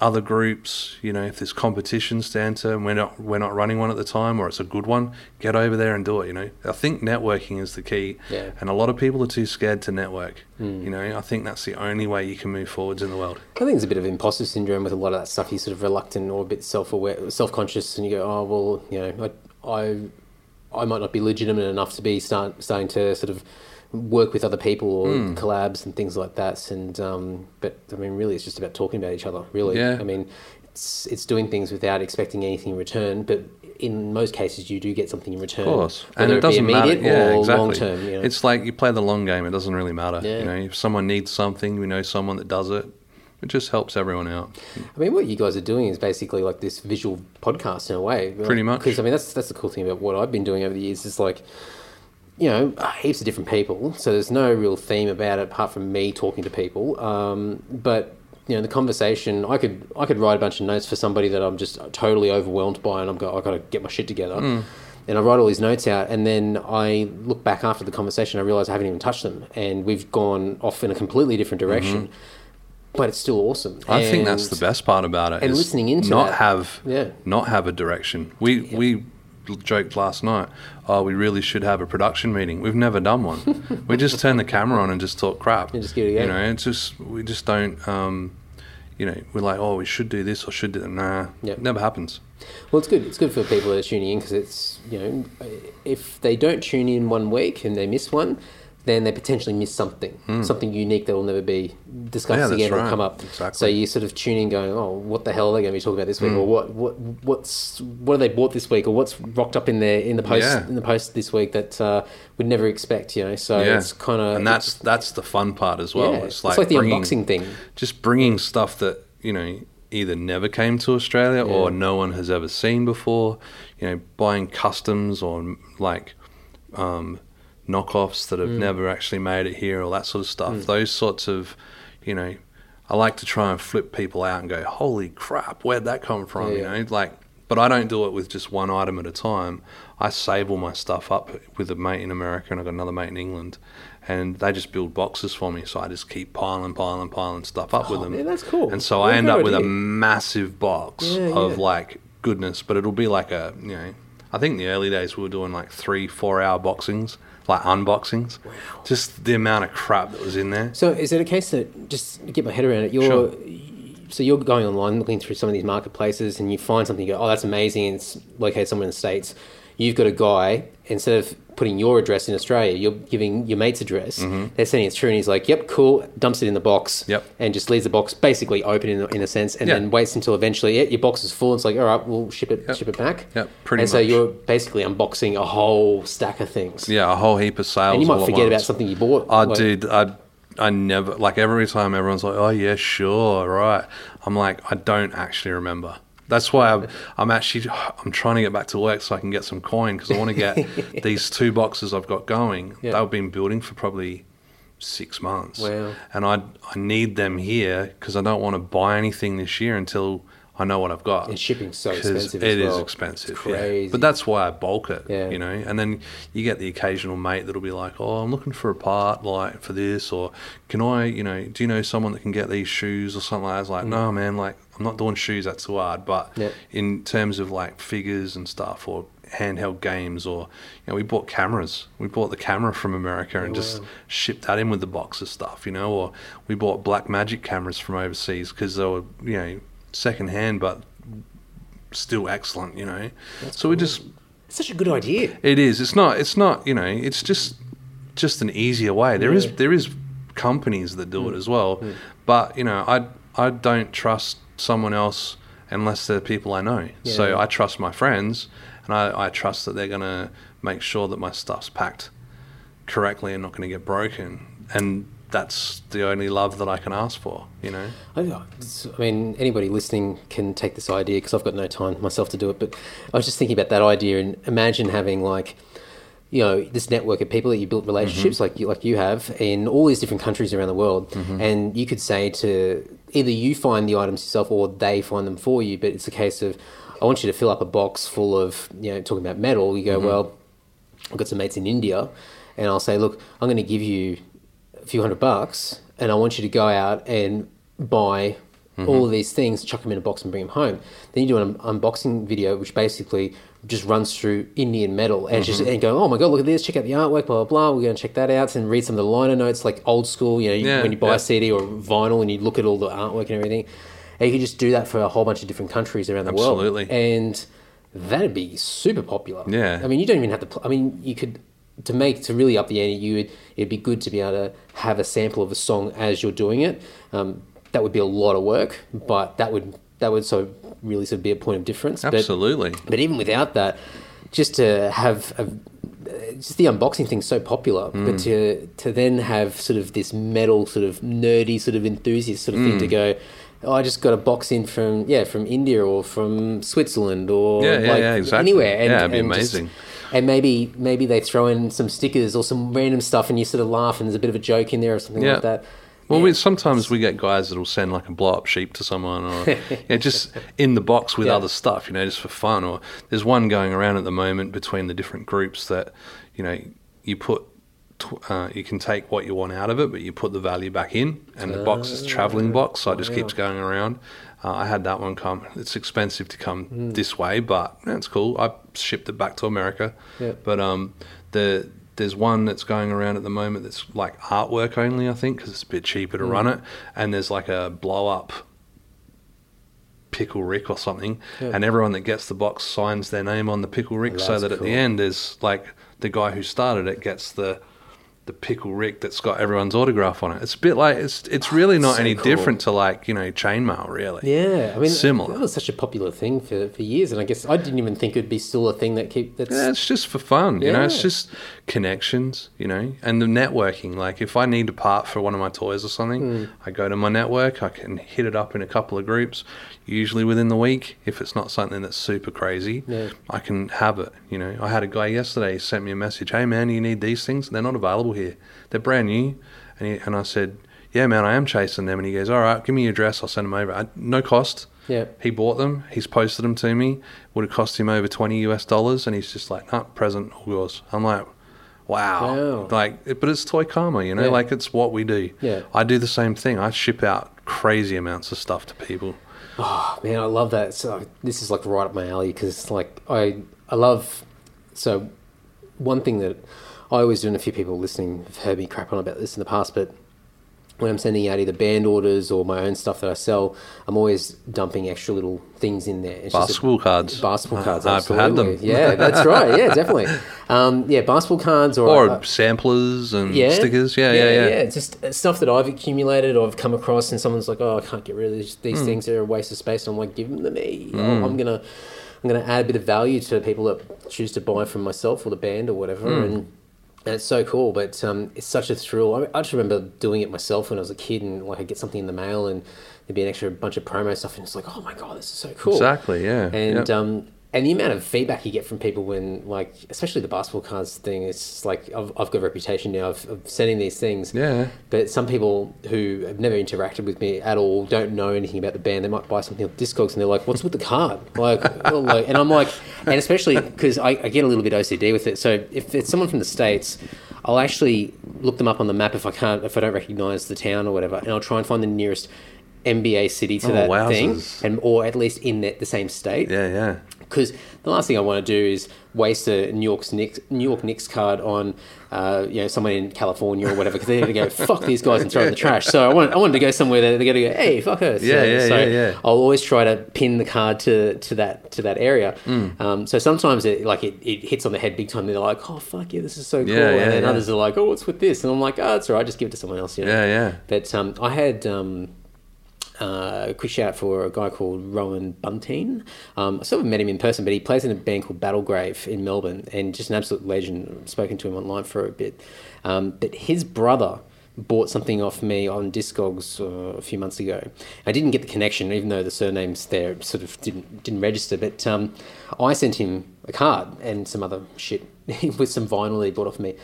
S2: other groups, you know, if there's competitions to enter and we're not we're not running one at the time or it's a good one, get over there and do it. You know, I think networking is the key,
S1: Yeah.
S2: and a lot of people are too scared to network.
S1: Hmm.
S2: You know, I think that's the only way you can move forwards in the world.
S1: I think there's a bit of imposter syndrome with a lot of that stuff. You're sort of reluctant or a bit self-aware, self-conscious, and you go, "Oh well, you know, I, I, I might not be legitimate enough to be start, starting to sort of work with other people or
S2: Hmm.
S1: collabs and things like that." And um, but I mean, really, it's just about talking about each other. Really,
S2: Yeah.
S1: I mean, it's it's doing things without expecting anything in return, but. In most cases, you do get something in return.
S2: Of course, and it doesn't
S1: be
S2: matter. Yeah, exactly.
S1: long term. You know?
S2: It's like you play the long game. It doesn't really matter.
S1: Yeah.
S2: You know, if someone needs something, we know someone that does it. It just helps everyone out.
S1: I mean, what you guys are doing is basically like this visual podcast in a way.
S2: Pretty much.
S1: Because I mean, that's that's the cool thing about what I've been doing over the years. Is like, you know, heaps of different people. So there's no real theme about it apart from me talking to people. Um, but you know, the conversation, I could I could write a bunch of notes for somebody that I'm just totally overwhelmed by, and I'm go, I got to get my shit together.
S2: Hmm.
S1: And I write all these notes out, and then I look back after the conversation. I realize I haven't even touched them, and we've gone off in a completely different direction. But it's still awesome.
S2: Mm-hmm. I think that's the best part about it.
S1: and
S2: is
S1: listening into
S2: not
S1: that.
S2: have
S1: Yeah.
S2: not have a direction. We we joked last night. Oh, we really should have a production meeting. We've never done one. we just turn the camera on and just talk crap.
S1: And just give it a.
S2: You know, it's just we just don't. Um, you know, we're like, oh, we should do this or should do that. Nah,
S1: Yep.
S2: it never happens.
S1: Well, it's good. It's good for people that are tuning in because it's you know, if they don't tune in one week and they miss one, then they potentially miss something, something unique that will never be discussed.
S2: Yeah,
S1: again or
S2: right.
S1: come up.
S2: Exactly.
S1: So you sort of tune in, going, "Oh, what the hell are they going to be talking about this week?" Or what what what's what have they bought this week? Or what's rocked up in their in the post
S2: Yeah.
S1: in the post this week that uh, we'd never expect? You know, so
S2: yeah,
S1: it's kind of
S2: and that's that's the fun part as well.
S1: yeah,
S2: It's like,
S1: the
S2: bringing,
S1: unboxing thing.
S2: just bringing stuff that you know either never came to Australia or no one has ever seen before. You know, buying customs or like um, knockoffs that
S1: Mm.
S2: have never actually made it here, all that sort of stuff. Those sorts of, you know, I like to try and flip people out and go, "Holy crap, where'd that come from?"
S1: Yeah,
S2: You know, like But I don't do it with just one item at a time. I save all my stuff up with a mate in America and I've got another mate in England. And they just build boxes for me, so I just keep piling, piling, piling stuff up with them.
S1: yeah, that's cool.
S2: And so I end up with a massive box
S1: Yeah,
S2: of
S1: yeah.
S2: like goodness, but it'll be like a you know. I think in the early days we were doing like three, four hour boxings, like unboxings. Wow. Just the amount of crap that was in there.
S1: So is it a case that just to get my head around it? You're
S2: Sure.
S1: so you're going online, looking through some of these marketplaces, and you find something. You go, oh, that's amazing. It's located somewhere in the states. You've got a guy instead of putting your address in Australia, you're giving your mate's address. They're sending it through, and he's like, "Yep, cool." Dumps it in the box.
S2: Mm-hmm. Yep.
S1: And just leaves the box basically open in, in a sense, and
S2: Yeah.
S1: then waits until eventually yeah, your box is full. And It's like, all right, we'll ship it,
S2: Yep.
S1: ship it back.
S2: Yep, pretty
S1: and so you're basically unboxing a whole stack of things.
S2: Yeah, a whole heap of sales.
S1: And you might forget about something you bought.
S2: I
S1: like-
S2: did. I I never like every time everyone's like, "Oh yeah, sure, right." I'm like, I don't actually remember. That's why I'm, I'm actually I'm trying to get back to work so I can get some coin because I want to get these two boxes I've got going.
S1: Yeah.
S2: They've been building for probably six months,
S1: Wow.
S2: and I I need them here because I don't want to buy anything this year until I know what I've got.
S1: And shipping's so expensive
S2: It
S1: as
S2: is
S1: well.
S2: expensive, yeah. But that's why I bulk it,
S1: Yeah.
S2: you know. And then you get the occasional mate that'll be like, "Oh, I'm looking for a part like for this, or can I, you know, do you know someone that can get these shoes or something like that?" It's like, no, man, like I'm not doing shoes. That's too hard. But
S1: Mm. Yeah.
S2: in terms of like figures and stuff, or handheld games, or you know, we bought cameras. We bought the camera from America and just
S1: wow.
S2: shipped that in with the box of stuff, you know. Or we bought Blackmagic cameras from overseas because they were, you know, second hand, but still excellent, you know. so we just
S1: It's such a good idea.
S2: it is. It's not. It's not. You know. It's just just an easier way. There is
S1: Yeah.
S2: there is companies that do it hmm. as well, hmm. but you know, I I don't trust someone else unless they're people I know. So I trust my friends, and I, I trust that they're gonna make sure that my stuff's packed correctly and not going to get broken. And that's the only love that I can ask for. You know.
S1: I, I mean, anybody listening can take this idea because I've got no time myself to do it. But I was just thinking about that idea and imagine having like, you know, this network of people that you built relationships mm-hmm. like you like you have in all these different countries around the world, mm-hmm. and you could say to either you find the items yourself or they find them for you. But it's a case of I want you to fill up a box full of you know talking about metal. You go mm-hmm. well. I've got some mates in India, and I'll say, look, I'm going to give you few hundred bucks, and I want you to go out and buy mm-hmm. all of these things, chuck them in a box, and bring them home. Then you do an unboxing video, which basically just runs through Indian metal and just mm-hmm. and go, oh my god, look at this, check out the artwork, blah blah blah. We're going to check that out and read some of the liner notes, like old school. You know,
S2: Yeah,
S1: when you buy
S2: yeah.
S1: a CD or vinyl and you look at all the artwork and everything. And you can just do that for a whole bunch of different countries around the
S2: Absolutely.
S1: world. And that'd be super popular.
S2: Yeah.
S1: I mean, you don't even have to. Pl- I mean, you could to make to really up the ante. You would. It'd be good to be able to have a sample of a song as you're doing it. Um, that would be a lot of work, but that would that would sort of really sort of be a point of difference.
S2: Absolutely.
S1: but even without that, just to have a, just the unboxing thing's so popular,
S2: Mm.
S1: but to to then have sort of this metal sort of nerdy sort of enthusiast sort of thing to
S2: Mm.
S1: go. Oh, I just got a box in from yeah from India or from Switzerland or
S2: Yeah, yeah,
S1: like
S2: yeah, exactly.
S1: anywhere. And,
S2: Yeah, it'd be
S1: and just-
S2: amazing.
S1: And maybe maybe they throw in some stickers or some random stuff, and you sort of laugh, and there's a bit of a joke in there or something
S2: Yeah.
S1: like that.
S2: Well,
S1: Yeah.
S2: we, sometimes we get guys that'll send like a blow up sheep to someone, or yeah, just in the box with
S1: Yeah.
S2: other stuff, you know, just for fun. Or there's one going around at the moment between the different groups that, you know, you put, uh, you can take what you want out of it, but you put the value back in, and the box is a traveling box, so it just keeps going around. Uh, I had that one come. It's expensive to come
S1: Hmm.
S2: this way, but that's cool. I shipped it back to America.
S1: Yeah.
S2: But um, the there's one that's going around at the moment that's like artwork only, I think, because it's a bit cheaper to run it. And there's like a blow up pickle Rick or something,
S1: Yeah.
S2: and everyone that gets the box signs their name on the pickle Rick,
S1: Oh,
S2: so that at the end there's like the guy who started it gets the the pickle Rick that's got everyone's autograph on it. It's a bit like it's it's really not
S1: so
S2: any
S1: cool.
S2: different to like you know chainmail really.
S1: Yeah, I mean,
S2: Similar.
S1: That was such a popular thing for, for years, and I guess I didn't even think it'd be still a thing that keep that's
S2: Yeah, it's just for fun, you know. It's just connections, you know, and the networking. Like if I need a part for one of my toys or something,
S1: Hmm.
S2: I go to my network. I can hit it up in a couple of groups, usually within the week. If it's not something that's super crazy,
S1: Yeah.
S2: I can have it. You know, I had a guy yesterday he sent me a message. Hey man, you need these things? They're not available here. They're brand new. And he, and I said, yeah man, I am chasing them. And he goes, all right, give me your address. I'll send them over. I, no cost.
S1: Yeah.
S2: He bought them. He's posted them to me. Would have cost him over twenty US dollars, and he's just like, "Nah, present, all yours." I'm like, "Wow!"
S1: Wow.
S2: Like, but it's toy karma, you know.
S1: Yeah.
S2: Like it's what we do.
S1: Yeah.
S2: I do the same thing. I ship out crazy amounts of stuff to people.
S1: Oh, man, I love that. So this is like right up my alley because it's like I I love so one thing that I always do, and a few people listening have heard me crap on about this in the past, but when I'm sending out either band orders or my own stuff that I sell, I'm always dumping extra little things in there. It's just a-
S2: Basketball cards.
S1: Basketball cards,
S2: I've had them.
S1: Yeah, that's right. Yeah, definitely. Um, yeah, basketball cards or,
S2: Or
S1: uh,
S2: samplers and stickers. Yeah, yeah, yeah.
S1: It's just uh, stuff that I've accumulated or I've come across, and someone's like, "Oh, I can't get rid of these, these things; they're a waste of space." And I'm like, "Give them to me. I'm- I'm gonna, I'm gonna add a bit of value to people that choose to buy from myself or the band or whatever."
S2: Hmm.
S1: And, and it's so cool, but um, it's such a thrill. I, I just remember doing it myself when I was a kid, and like I get something in the mail, and there'd be an extra bunch of promo stuff, and it's like, "Oh my god, this is so cool!"
S2: Exactly. Yeah.
S1: and
S2: Yep.
S1: um, and the amount of feedback you get from people when like especially the basketball cards thing it's like I've, I've got a reputation now of, of sending these things.
S2: Yeah.
S1: but some people who have never interacted with me at all don't know anything about the band. They might buy something off Discogs and they're like what's with the card? Like, like and I'm like and especially because I, I get a little bit OCD with it. So if it's someone from the States I'll actually look them up on the map if I can't if I don't recognize the town or whatever and I'll try and find the nearest NBA city to
S2: Oh,
S1: that thing and or at least in the, the same state.
S2: Yeah, yeah.
S1: Because the last thing I want to do is waste a New York's Knicks, New York Knicks card on, uh, you know, someone in California or whatever, because they're going to go fuck these guys and throw it in the trash. So I want, I wanted to go somewhere that they're going to go, hey, fuck us.
S2: Yeah,
S1: so,
S2: yeah,
S1: so
S2: yeah, yeah.
S1: I'll always try to pin the card to, to that to that area.
S2: Mm.
S1: Um, so sometimes it like it, it hits on the head big time. They're like, oh fuck yeah, this is so cool.
S2: Yeah, yeah,
S1: and then others are like, oh, what's with this? And I'm like, oh, it's all right, just give it to someone else. You know?
S2: Yeah, yeah.
S1: But um, I had um, uh, quick shout out for a guy called Rowan Bunteen. Um, I sort of met him in person, but he plays in a band called Battlegrave in Melbourne, and just an absolute legend. I've spoken to him online for a bit. Um, but his brother bought something off me on Discogs uh, a few months ago. I didn't get the connection, even though the surnames there sort of didn't didn't register. But um, I sent him a card and some other shit with some vinyl he bought off me.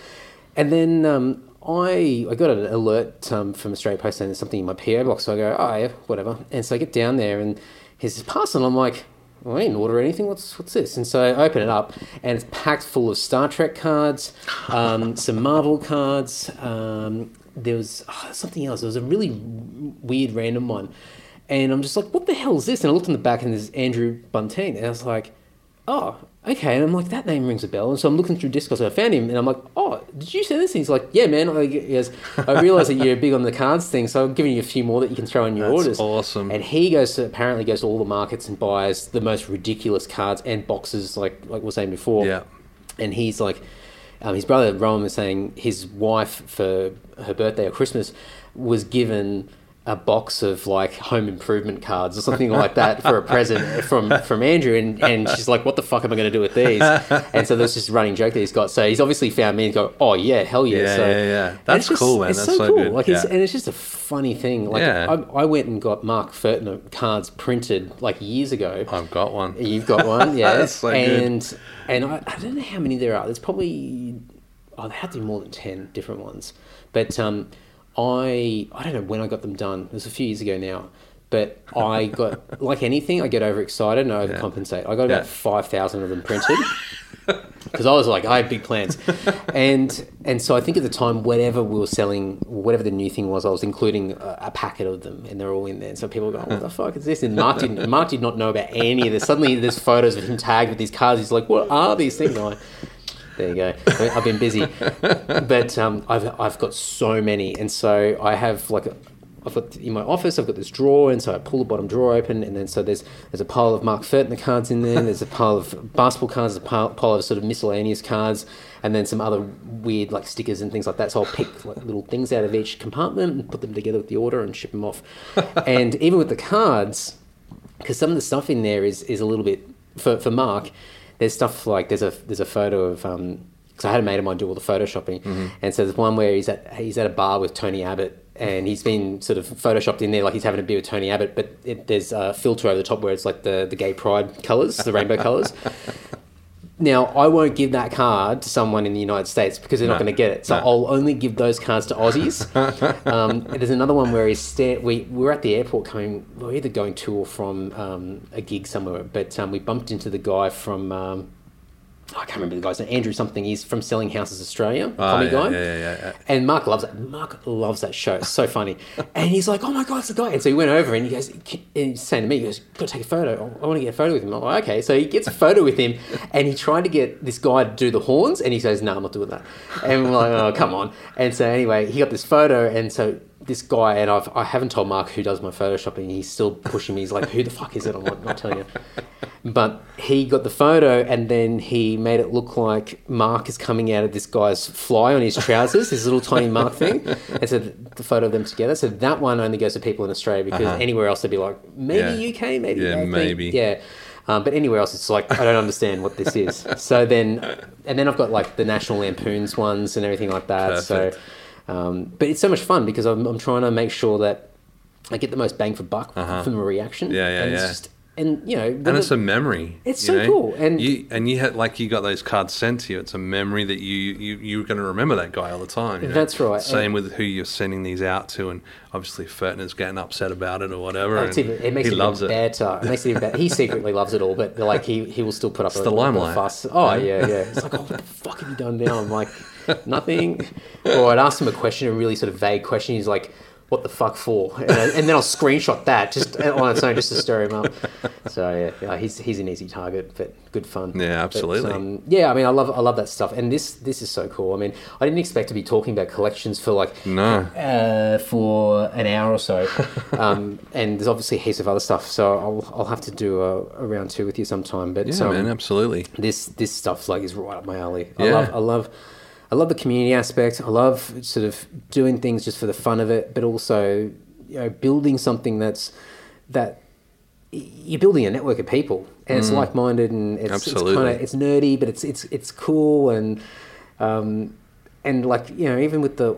S1: And then um, I I got an alert um, from Australia Post saying there's something in my PO box. So I go, oh yeah, whatever. And so I get down there and here's this parcel. And I'm like, well, I didn't order anything. What's what's this? And so I open it up and it's packed full of Star Trek cards, um, some Marvel cards. Um, there was oh, something else. There was a really weird random one. And I'm just like, what the hell is this? And I looked in the back and there's Andrew Bunteen. And I was like, oh, okay. And I'm like, that name rings a bell. And so I'm looking through Discogs, and I found him, and I'm like, oh, did you send this? And he's like, yeah, man. I, he goes, I realize that you're big on the cards thing, so I'm giving you a few more that you can throw in your
S2: That's
S1: orders.
S2: awesome.
S1: And he goes to, apparently goes to all the markets and buys the most ridiculous cards and boxes, like like we were saying before.
S2: Yeah.
S1: And he's like, um, his brother Rowan was saying his wife for her birthday or Christmas was given a box of like home improvement cards or something like that for a present from from Andrew, and, and she's like, "What the fuck am I going to do with these?" And so there's this running joke that he's got. So he's obviously found me and go, "Oh yeah, hell yeah!"
S2: Yeah,
S1: so,
S2: yeah, yeah. That's
S1: just-
S2: cool, man.
S1: It's
S2: That's
S1: so,
S2: so
S1: cool.
S2: good.
S1: Like, it's, and it's just a funny thing. Like,
S2: Yeah.
S1: I, I went and got Mark Furtner cards printed like years ago.
S2: I've got one.
S1: You've got one, yeah.
S2: That's so good.
S1: and and I, I don't know how many there are. There's probably oh, there had to be more than ten different ones. But um, I I don't know when I got them done. It was a few years ago now. But I got like anything, I get overexcited and I overcompensate. I got about five thousand of them printed because I was like, I had big plans, and and so I think at the time, whatever we were selling, whatever the new thing was, I was including a, a packet of them, and they're all in there. And so people go, "What the fuck is this?" And Mark didn't. Mark did not know about any of this. Suddenly, there's photos of him tagged with these cards. He's like, "What are these things?" And like, there you go. I mean, I've been busy, but um, I've I've got so many, and so I have like. A, I've got in my office. I've got this drawer, and so I pull the bottom drawer open, and then so there's there's a pile of Mark Furtner cards in there. There's a pile of basketball cards, a pile, pile of sort of miscellaneous cards, and then some other weird like stickers and things like that. So I'll pick like little things out of each compartment and put them together with the order and ship them off. and even with the cards, because some of the stuff in there is is a little bit for for Mark. There's stuff like there's a there's a photo of um because I had a mate of mine do all the photoshopping,
S2: Mm-hmm.
S1: and so there's one where he's at he's at a bar with Tony Abbott. And he's been sort of photoshopped in there like he's having a beer with Tony Abbott, but it, there's a filter over the top where it's like the, the gay pride colours, the rainbow colours. Now, I won't give that card to someone in the United States because they're not going to get it. So
S2: No.
S1: I'll only give those cards to Aussies. um, there's another one where he's sta- we, we were at the airport coming, we were either going to or from um, a gig somewhere, but um, we bumped into the guy from, um, I can't remember the guy's name, Andrew something. He's from Selling Houses Australia,
S2: Oh,
S1: comedy
S2: yeah,
S1: guy.
S2: yeah, yeah, yeah.
S1: And Mark loves that. Mark loves that show. It's so funny. and he's like, "Oh my god, it's the guy!" And so he went over and he goes, and he's saying to me, "He goes, got to take a photo. I want to get a photo with him." I'm like, "Okay." So he gets a photo with him, and he tried to get this guy to do the horns, and he says, "No, I'm not doing that." And we're like, "Oh, come on!" And so anyway, he got this photo, and so this guy, and I've I haven't told Mark who does my photoshopping. He's still pushing me. He's like, "Who the fuck is it?" I'm like, "Not telling you." But he got the photo and then he made it look like Mark is coming out of this guy's fly on his trousers, this little tiny Mark thing. And so the, photo of them together. So that one only goes to people in Australia because
S2: Uh-huh.
S1: anywhere else they'd be like, maybe
S2: Yeah.
S1: UK, maybe.
S2: Yeah, maybe.
S1: Yeah. Um, but anywhere else, it's like, I don't understand what this is. So then, and then I've got like the National Lampoons ones and everything like that.
S2: Perfect.
S1: So, um, but it's so much fun because I'm, I'm trying to make sure that I get the most bang for buck
S2: Uh-huh.
S1: from a reaction.
S2: Yeah, yeah,
S1: and It's
S2: yeah.
S1: just, and you know,
S2: and it's a memory.
S1: It's so
S2: know?
S1: cool, and-
S2: you and you had like you got those cards sent to you. It's a memory that you you you're going to remember that guy all the time. you know?
S1: That's right,
S2: Same
S1: and-
S2: with who you're sending these out to, and obviously Furtner's getting upset about it or whatever.
S1: Oh,
S2: and
S1: even, it makes
S2: he
S1: it
S2: loves
S1: even
S2: it.
S1: better. It makes it even better. He secretly loves it all, but like he, he will still put up
S2: It's
S1: a,
S2: the
S1: a
S2: limelight.
S1: fuss. Oh
S2: Yeah.
S1: yeah, yeah. It's like, oh, what the fuck have you done now? I'm like, nothing. Or I'd ask him a question, a really sort of vague question. He's like, what the fuck for? And, and then I'll screenshot that just on its own, just to stir him up. So yeah, yeah he's he's an easy target, but good fun.
S2: Yeah,
S1: But,
S2: absolutely.
S1: um, yeah, I mean, I love I love that stuff, and this this is so cool. I mean, I didn't expect to be talking about collections for like
S2: No.
S1: uh, for an hour or so. um, and there's obviously heaps of other stuff, so I'll, I'll have to do a, a round two with you sometime. But
S2: Yeah,
S1: um,
S2: man, absolutely.
S1: this this stuff like is right up my alley. I
S2: Yeah.
S1: love I love I love the community aspect. I love sort of doing things just for the fun of it, but also you know building something that's that you're building a network of people and it's like-minded and it's, it's
S2: Mm.
S1: Kind of it's nerdy but it's it's it's cool and um and like you know even with the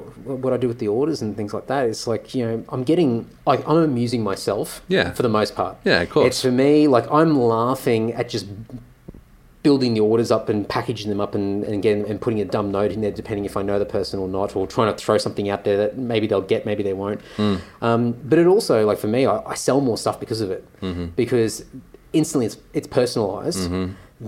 S1: what i do with the orders and things like that it's like you know i'm getting like i'm amusing myself
S2: Yeah.
S1: for the most part
S2: Yeah, of course.
S1: it's for me like i'm laughing at just building the orders up and packaging them up and, and getting and putting a dumb note in there depending if I know the person or not or trying to throw something out there that maybe they'll get maybe they won't
S2: Hmm.
S1: um, but it also like for me I, I sell more stuff because of it
S2: Mm-hmm.
S1: because instantly it's it's personalized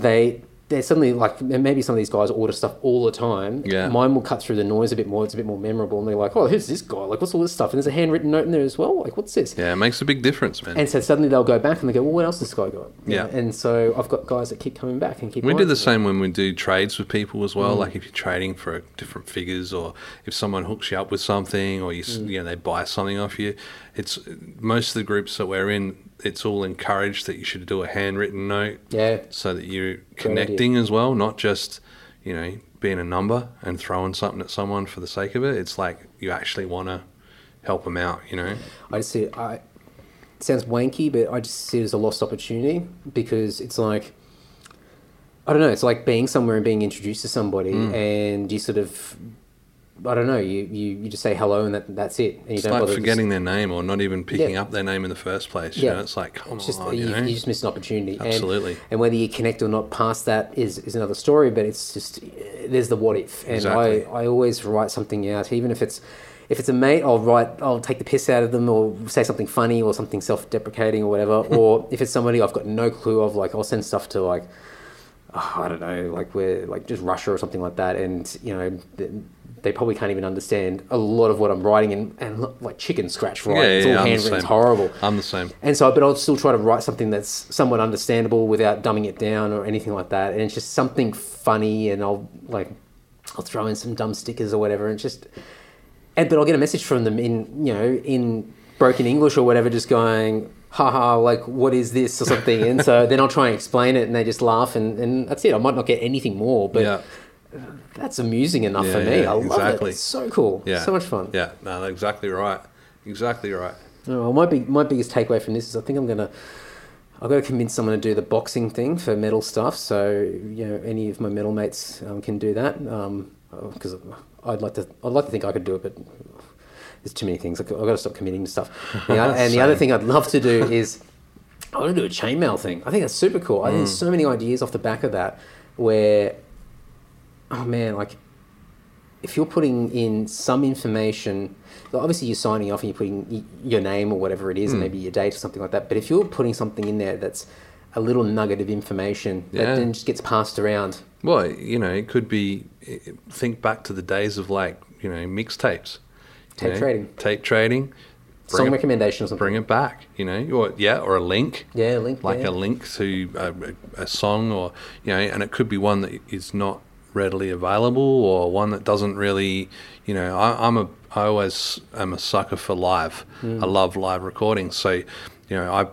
S1: they they're suddenly like maybe some of these guys order stuff all the time
S2: Yeah.
S1: mine will cut through the noise a bit more it's a bit more memorable and they're like oh who's this guy like what's all this stuff and there's a handwritten note in there as well like what's this
S2: Yeah, it makes a big difference, man.
S1: and so suddenly they'll go back and they go, well, what else has this guy got?
S2: Yeah.
S1: And so I've got guys that keep coming back and keep.
S2: We do the same when we do trades with people as
S1: Mm.
S2: well. Like if you're trading for different figures, or if someone hooks you up with something, or you
S1: Mm.
S2: you know they buy something off you. It's most of the groups that we're in. It's all encouraged that you should do a handwritten note,
S1: Yeah.
S2: so that you're connecting as well, not just you know being a number and throwing something at someone for the sake of it. It's like you actually want to help them out. You know.
S1: I just see it, I. It sounds wanky, but I just see it as a lost opportunity because it's like. I don't know. It's like being somewhere and being introduced to somebody,
S2: Mm.
S1: and you sort of. I don't know. You, you, you just say hello and that that's it. And you
S2: It's
S1: don't
S2: like
S1: bother
S2: forgetting their name or not even picking
S1: Yeah.
S2: up their name in the first place. You
S1: Yeah.
S2: know, it's like come
S1: It's just
S2: on,
S1: you,
S2: you know.
S1: you just miss an opportunity.
S2: Absolutely.
S1: And, whether you connect or not past that is, is another story. But it's just there's the what if, and
S2: Exactly.
S1: I, I always write something out, even if it's if it's a mate, I'll write I'll take the piss out of them or say something funny or something self deprecating or whatever. or if it's somebody I've got no clue of, like I'll send stuff to like oh, I don't know, like we're like just Russia or something like that, and you know. Th- They probably can't even understand a lot of what I'm writing, and, and like chicken scratch writing.
S2: Yeah,
S1: it's all
S2: I'm
S1: handwritten. It's horrible.
S2: I'm the same.
S1: And so, but I'll still try to write something that's somewhat understandable without dumbing it down or anything like that. And it's just something funny, and I'll like, I'll throw in some dumb stickers or whatever, and just, and but I'll get a message from them in you know in broken English or whatever, just going, haha, like what is this or something. and so then I'll try and explain it, and they just laugh, and and that's it. I might not get anything more, but
S2: yeah.
S1: That's amusing enough for me.
S2: yeah,
S1: I love
S2: exactly.
S1: it. It's so cool.
S2: Yeah.
S1: So much fun.
S2: Yeah, no, exactly right. Exactly right.
S1: Oh, well, my big my biggest takeaway from this is I think I'm gonna I've got to convince someone to do the boxing thing for metal stuff. So you know, any of my metal mates um, can do that because I'd like to I'd like to think I could do it, but there's too many things. I've got to stop committing to stuff. The other- and the other thing I'd love to do is I want to do a chainmail thing. I think that's super cool. I think
S2: Mm.
S1: there's so many ideas off the back of that. where, oh man, like if you're putting in some information, obviously you're signing off and you're putting your name or whatever it is, and maybe your date or something like that. But if you're putting something in there that's a little nugget of information
S2: Yeah.
S1: that then just gets passed around,
S2: Well, you know, it could be. Think back to the days of like you know mixtapes,
S1: Tape
S2: know,
S1: trading.
S2: tape trading.
S1: song
S2: it,
S1: recommendation or something.
S2: bring it back, you know, or yeah, or a link,
S1: Yeah, link.
S2: like
S1: yeah.
S2: a link to a, a, a song, or you know, and it could be one that is not readily available, or one that doesn't really, you know, I, I'm a, I always am a sucker for live.
S1: Hmm.
S2: I love live recordings, so you know, I,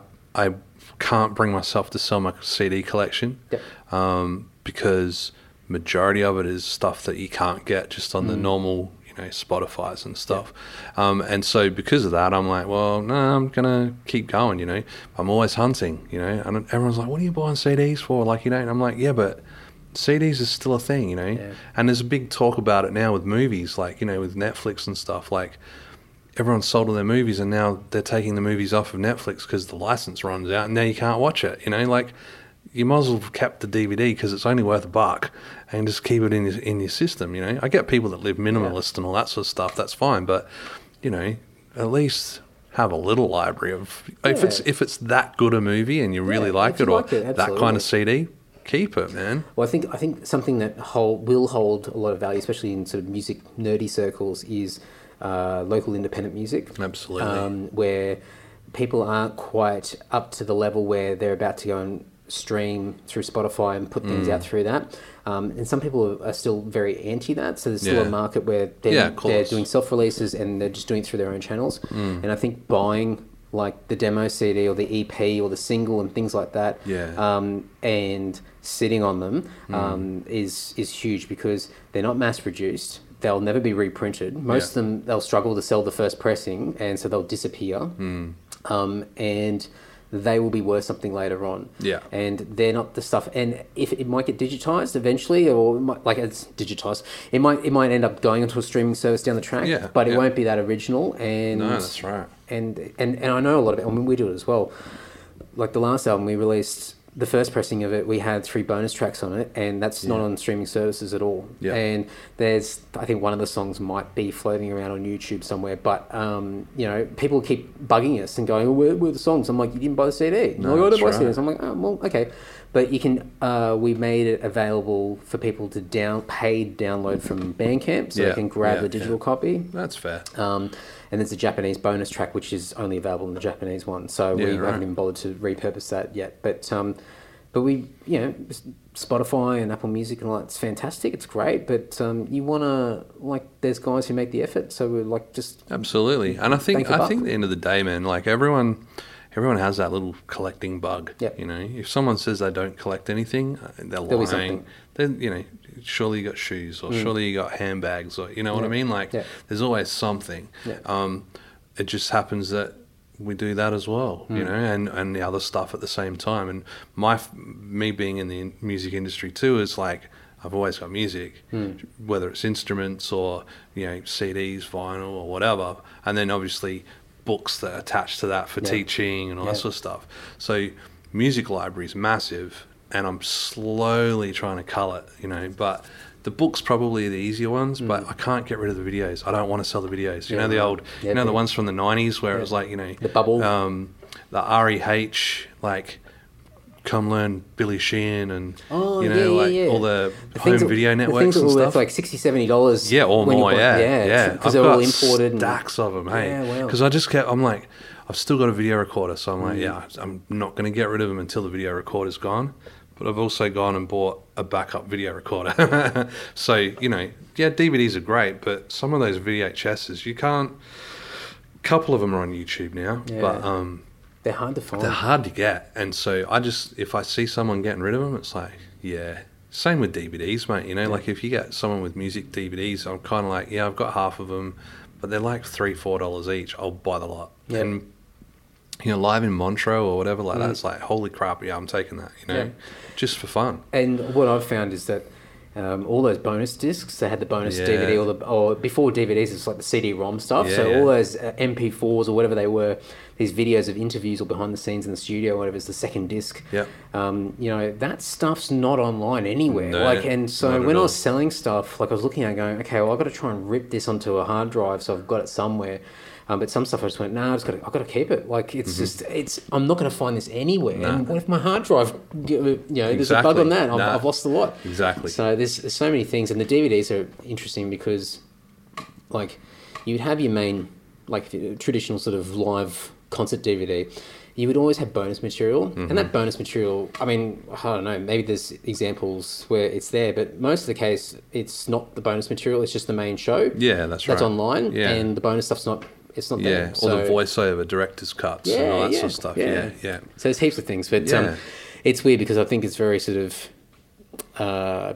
S2: I can't bring myself to sell my CD collection
S1: Yep.
S2: um, because majority of it is stuff that you can't get just on the normal, you know, Spotify's and stuff. Um, and so because of that, I'm like, well, no, I'm gonna keep going. You know, I'm always hunting. You know, and everyone's like, what are you buying CDs for? Like, you know, and I'm like, yeah, but. CDs is still a thing, you know,
S1: Yeah.
S2: and there's a big talk about it now with movies, like you know, with Netflix and stuff. Like, everyone's sold all their movies and now they're taking the movies off of Netflix because the license runs out and now you can't watch it. You know, like you might as well have kept the DVD because it's only worth a buck and just keep it in your, in your system. You know, I get people that live minimalist and all that sort of stuff. That's fine, but you know, at least have a little library of if it's if it's that good a movie and you really
S1: Yeah,
S2: like it or
S1: like it,
S2: that kind of CD, keep it, man.
S1: Well, I think I think something that hold, will hold a lot of value, especially in sort of music nerdy circles, is uh, local independent music.
S2: Absolutely.
S1: um, where people aren't quite up to the level where they're about to go and stream through Spotify and put things
S2: Mm.
S1: out through that. Um, and some people are still very anti that. So there's still
S2: Yeah.
S1: a market where they're,
S2: Yeah,
S1: they're doing self releases and they're just doing it through their own channels.
S2: Mm.
S1: And I think buying like the demo CD or the EP or the single and things like that
S2: Yeah.
S1: um, and sitting on them
S2: Mm.
S1: um, is is huge because they're not mass produced. They'll never be reprinted. Most of them they'll struggle to sell the first pressing, and so they'll disappear.
S2: Mm.
S1: Um, and they will be worth something later on.
S2: Yeah.
S1: And they're not the stuff. And if it might get digitized eventually, or it might, like it's digitized, it might it might end up going into a streaming service down the track.
S2: Yeah,
S1: But it
S2: yeah.
S1: won't be that original. And
S2: No, that's right.
S1: And and and I know a lot of it. I mean, we do it as well. Like the last album we released, the first pressing of it, we had three bonus tracks on it, and that's not on streaming services at all.
S2: Yeah.
S1: And there's, I think one of the songs might be floating around on YouTube somewhere, but um, you know, people keep bugging us and going, oh, "Where, where are the songs?" I'm like, "You didn't buy the CD."
S2: No,
S1: like, "I didn't buy
S2: right.
S1: CDs." I'm like, "Oh, well, okay." But you can. Uh, we made it available for people to down paid download from Bandcamp, so
S2: Yeah,
S1: they can grab
S2: yeah,
S1: the digital
S2: yeah.
S1: copy.
S2: That's fair.
S1: Um, and there's a Japanese bonus track which is only available in the Japanese one, so
S2: Yeah,
S1: we
S2: right.
S1: haven't even bothered to repurpose that yet. But um, but we, you know, Spotify and Apple Music and all that's fantastic. It's great, but um, you want to like, there's guys who make the effort, so we're like just
S2: Absolutely, and I think I think at the end of the day, man, like everyone, everyone has that little collecting bug.
S1: Yep.
S2: You know, if someone says they don't collect anything, uh, they're
S1: There'll be
S2: lying. Then you know, surely you got shoes, or surely you got handbags, or you know what I mean. Like,
S1: Yeah.
S2: there's always something.
S1: Yeah.
S2: Um, it just happens that we do that as well, you
S1: Mm.
S2: know, and, and the other stuff at the same time. And my me being in the music industry too is like I've always got music,
S1: Mm.
S2: whether it's instruments or you know CDs, vinyl, or whatever, and then obviously books that attach to that for
S1: Yeah.
S2: teaching and all that sort of stuff. So music library is massive, and I'm slowly trying to cull it, you know, but. The books probably the easier ones, but I can't get rid of the videos. I don't want to sell the videos. You
S1: Mm. Yeah,
S2: know the old,
S1: Yeah,
S2: you know the ones from the '90s where it was like, you know,
S1: The bubble.
S2: um, the REH, like come learn Billy Sheehan and
S1: Oh,
S2: you know,
S1: yeah, yeah,
S2: like
S1: yeah.
S2: all the,
S1: The
S2: home
S1: that-
S2: video
S1: the
S2: networks
S1: that
S2: and stuff.
S1: worth like 60 70 dollars.
S2: yeah, or more.
S1: bought-
S2: Yeah,
S1: yeah,
S2: yeah.
S1: because
S2: I've
S1: they're all imported. and-
S2: stacks of them. Hey,
S1: Yeah, wow. Mm.
S2: because I just kept. I'm like, I've still got a video recorder, so I'm like, yeah, I'm not going to get rid of them until the video recorder's gone. But I've also gone and bought a backup video recorder. so you know, yeah, DVDs are great, but some of those VHSs you can't. A couple of them are on YouTube now,
S1: Yeah.
S2: but um,
S1: They're hard to find.
S2: they're hard to get, and so I just if I see someone getting rid of them, it's like yeah. Same with DVDs, mate. You know, like if you get someone with music DVDs, I'm kind of like, yeah, I've got half of them, but they're like three, four dollars each. I'll buy the lot.
S1: Yeah.
S2: And you know, live in Montreux or whatever like that,
S1: Mm.
S2: it's like, holy crap, yeah, I'm taking that. You know,
S1: Yeah.
S2: Just for fun.
S1: And what I've found is that Um, all those bonus discs, they had the bonus
S2: Yeah.
S1: DVD or the or before DVDs, it's like the CD-ROM stuff. so
S2: Yeah,
S1: all those uh, MP4s or whatever they were, these videos of interviews or behind the scenes in the studio, whatever is the second disc.
S2: Yep.
S1: Um, you know that stuff's not online anywhere.
S2: No,
S1: like, and so when I was selling stuff, like I was looking at it going, okay, well I've got to try and rip this onto a hard drive, so I've got it somewhere. Um, but some stuff I just went, no, nah, I just got to, I've got to keep it. Like it's
S2: Mm-hmm.
S1: just, it's, I'm not going to find this anywhere. And what if my hard drive, you know, there's a bug on that? I've,
S2: Nah.
S1: I've lost the lot.
S2: Exactly.
S1: So there's, there's so many things, and the DVDs are interesting because, like, you'd have your main, like, traditional sort of live concert DVD. You would always have bonus material, and
S2: Mm-hmm.
S1: that bonus material. I mean, I don't know. Maybe there's examples where it's there, but most of the case, it's not the bonus material. It's just the main show.
S2: Yeah, that's
S1: That's
S2: right.
S1: That's online,
S2: Yeah.
S1: and the bonus stuff's not. It's not
S2: Yeah,
S1: there.
S2: or
S1: So-
S2: the voiceover, director's cuts, and all that sort of stuff. Yeah, yeah.
S1: so there's heaps of things, but um, it's weird because I think it's very sort of uh,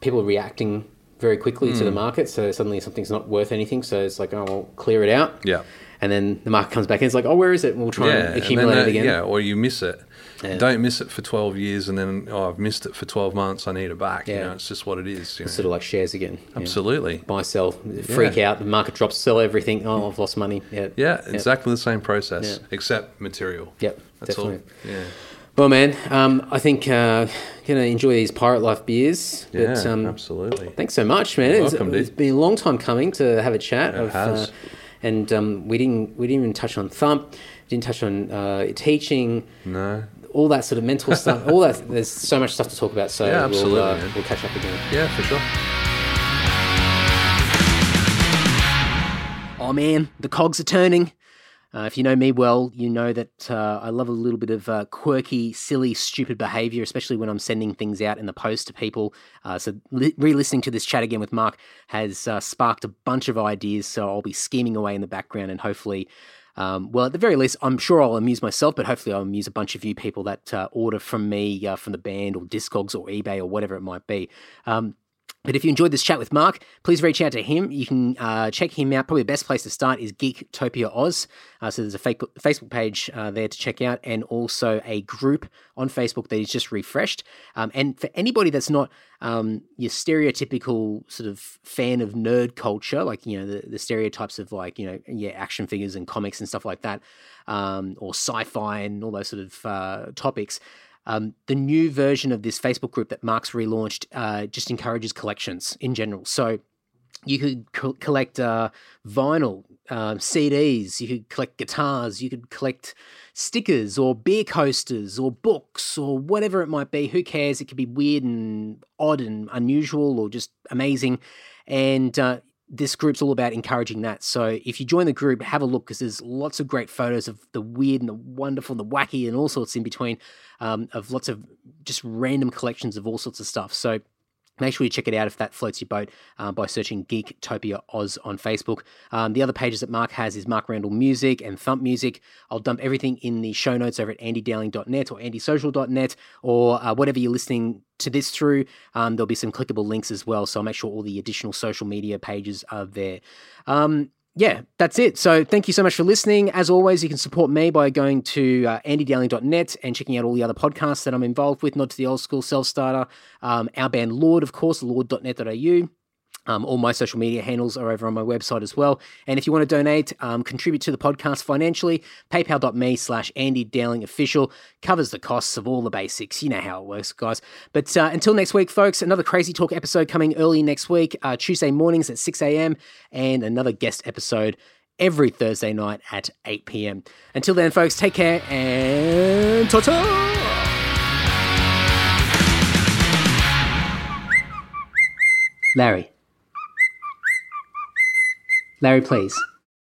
S1: people reacting very quickly
S2: Hmm.
S1: to the market. So suddenly something's not worth anything. So it's like, oh, well, clear it out.
S2: Yeah.
S1: And then the market comes back and it's like, oh, where is it? And we'll try
S2: yeah,
S1: and
S2: and
S1: accumulate
S2: that-
S1: it again.
S2: Yeah, or you miss it.
S1: Yeah.
S2: Don't miss it for 12 years and then, oh, I've missed it for 12 months. I need it back. You know, it's just what it is. You know.
S1: Sort of like shares again. Yeah.
S2: Absolutely.
S1: Buy, sell, freak out. The market drops, sell everything. Oh, I've lost money. Yeah.
S2: Yeah, exactly the same process,
S1: Yeah.
S2: except material.
S1: Yep,
S2: That's
S1: definitely.
S2: all. Yeah.
S1: Well, man, um, I think uh, gonna enjoy these Pirate Life beers.
S2: Yeah,
S1: but, um,
S2: absolutely.
S1: Thanks so much, man. It's,
S2: welcome, dude.
S1: it's been a long time coming to have a chat.
S2: It has.
S1: Uh, and um, we didn't we didn't even touch on thump, didn't touch on uh, teaching,
S2: No.
S1: All that sort of mental stuff. All that there's so much stuff to talk about. So
S2: Yeah,
S1: we'll
S2: absolutely,
S1: uh, we'll catch up again.
S2: Yeah, for sure.
S1: Oh man, the cogs are turning. Uh, if you know me well, you know that uh, I love a little bit of uh, quirky, silly, stupid behavior, especially when I'm sending things out in the post to people. Uh, so, li- re listening to this chat again with Mark has uh, sparked a bunch of ideas. So, I'll be scheming away in the background and hopefully. Um, well, at the very least, I'm sure I'll amuse myself, but hopefully, I'll amuse a bunch of you people that uh, order from me, uh, from the band or Discogs or eBay or whatever it might be. Um, but if you enjoyed this chat with Mark, please reach out to him. You can uh, check him out. Probably the best place to start is Geektopia Oz. Uh, so there's a Facebook page uh, there to check out, and also a group on Facebook that is just refreshed. Um, and for anybody that's not um, your stereotypical sort of fan of nerd culture, like you know the, the stereotypes of like you know yeah action figures and comics and stuff like that, um, or sci-fi and all those sort of uh, topics. Um, the new version of this Facebook group that Mark's relaunched uh, just encourages collections in general. So you could co- collect uh, vinyl, um, CDs, you could collect guitars, you could collect stickers or beer coasters or books or whatever it might be. Who cares? It could be weird and odd and unusual or just amazing. And uh, this group's all about encouraging that. So if you join the group, have a look because there's lots of great photos of the weird and the wonderful and the wacky and all sorts in between um, of lots of just random collections of all sorts of stuff. So Make sure you check it out if that floats your boat uh, by searching Geektopia Oz on Facebook. Um, the other pages that Mark has is Mark Randall Music and Thump Music. I'll dump everything in the show notes over at andydowling.net or andysocial.net or uh, whatever you're listening to this through. Um, there'll be some clickable links as well, so I'll make sure all the additional social media pages are there. Um, yeah, that's it. So thank you so much for listening. As always, you can support me by going to uh, andydowling.net and checking out all the other podcasts that I'm involved with, Not to the Old School Self Starter, um, our band Lord, of course, lord.net.au. Um, all my social media handles are over on my website as well. And if you want to donate, um, contribute to the podcast financially, paypal.me slash Andy Dowling official covers the costs of all the basics. You know how it works, guys. But uh, until next week, folks, another Crazy Talk episode coming early next week, uh, Tuesday mornings at 6 a.m., and another guest episode every Thursday night at 8 p.m. Until then, folks, take care and ta-ta! Larry. Larry, please.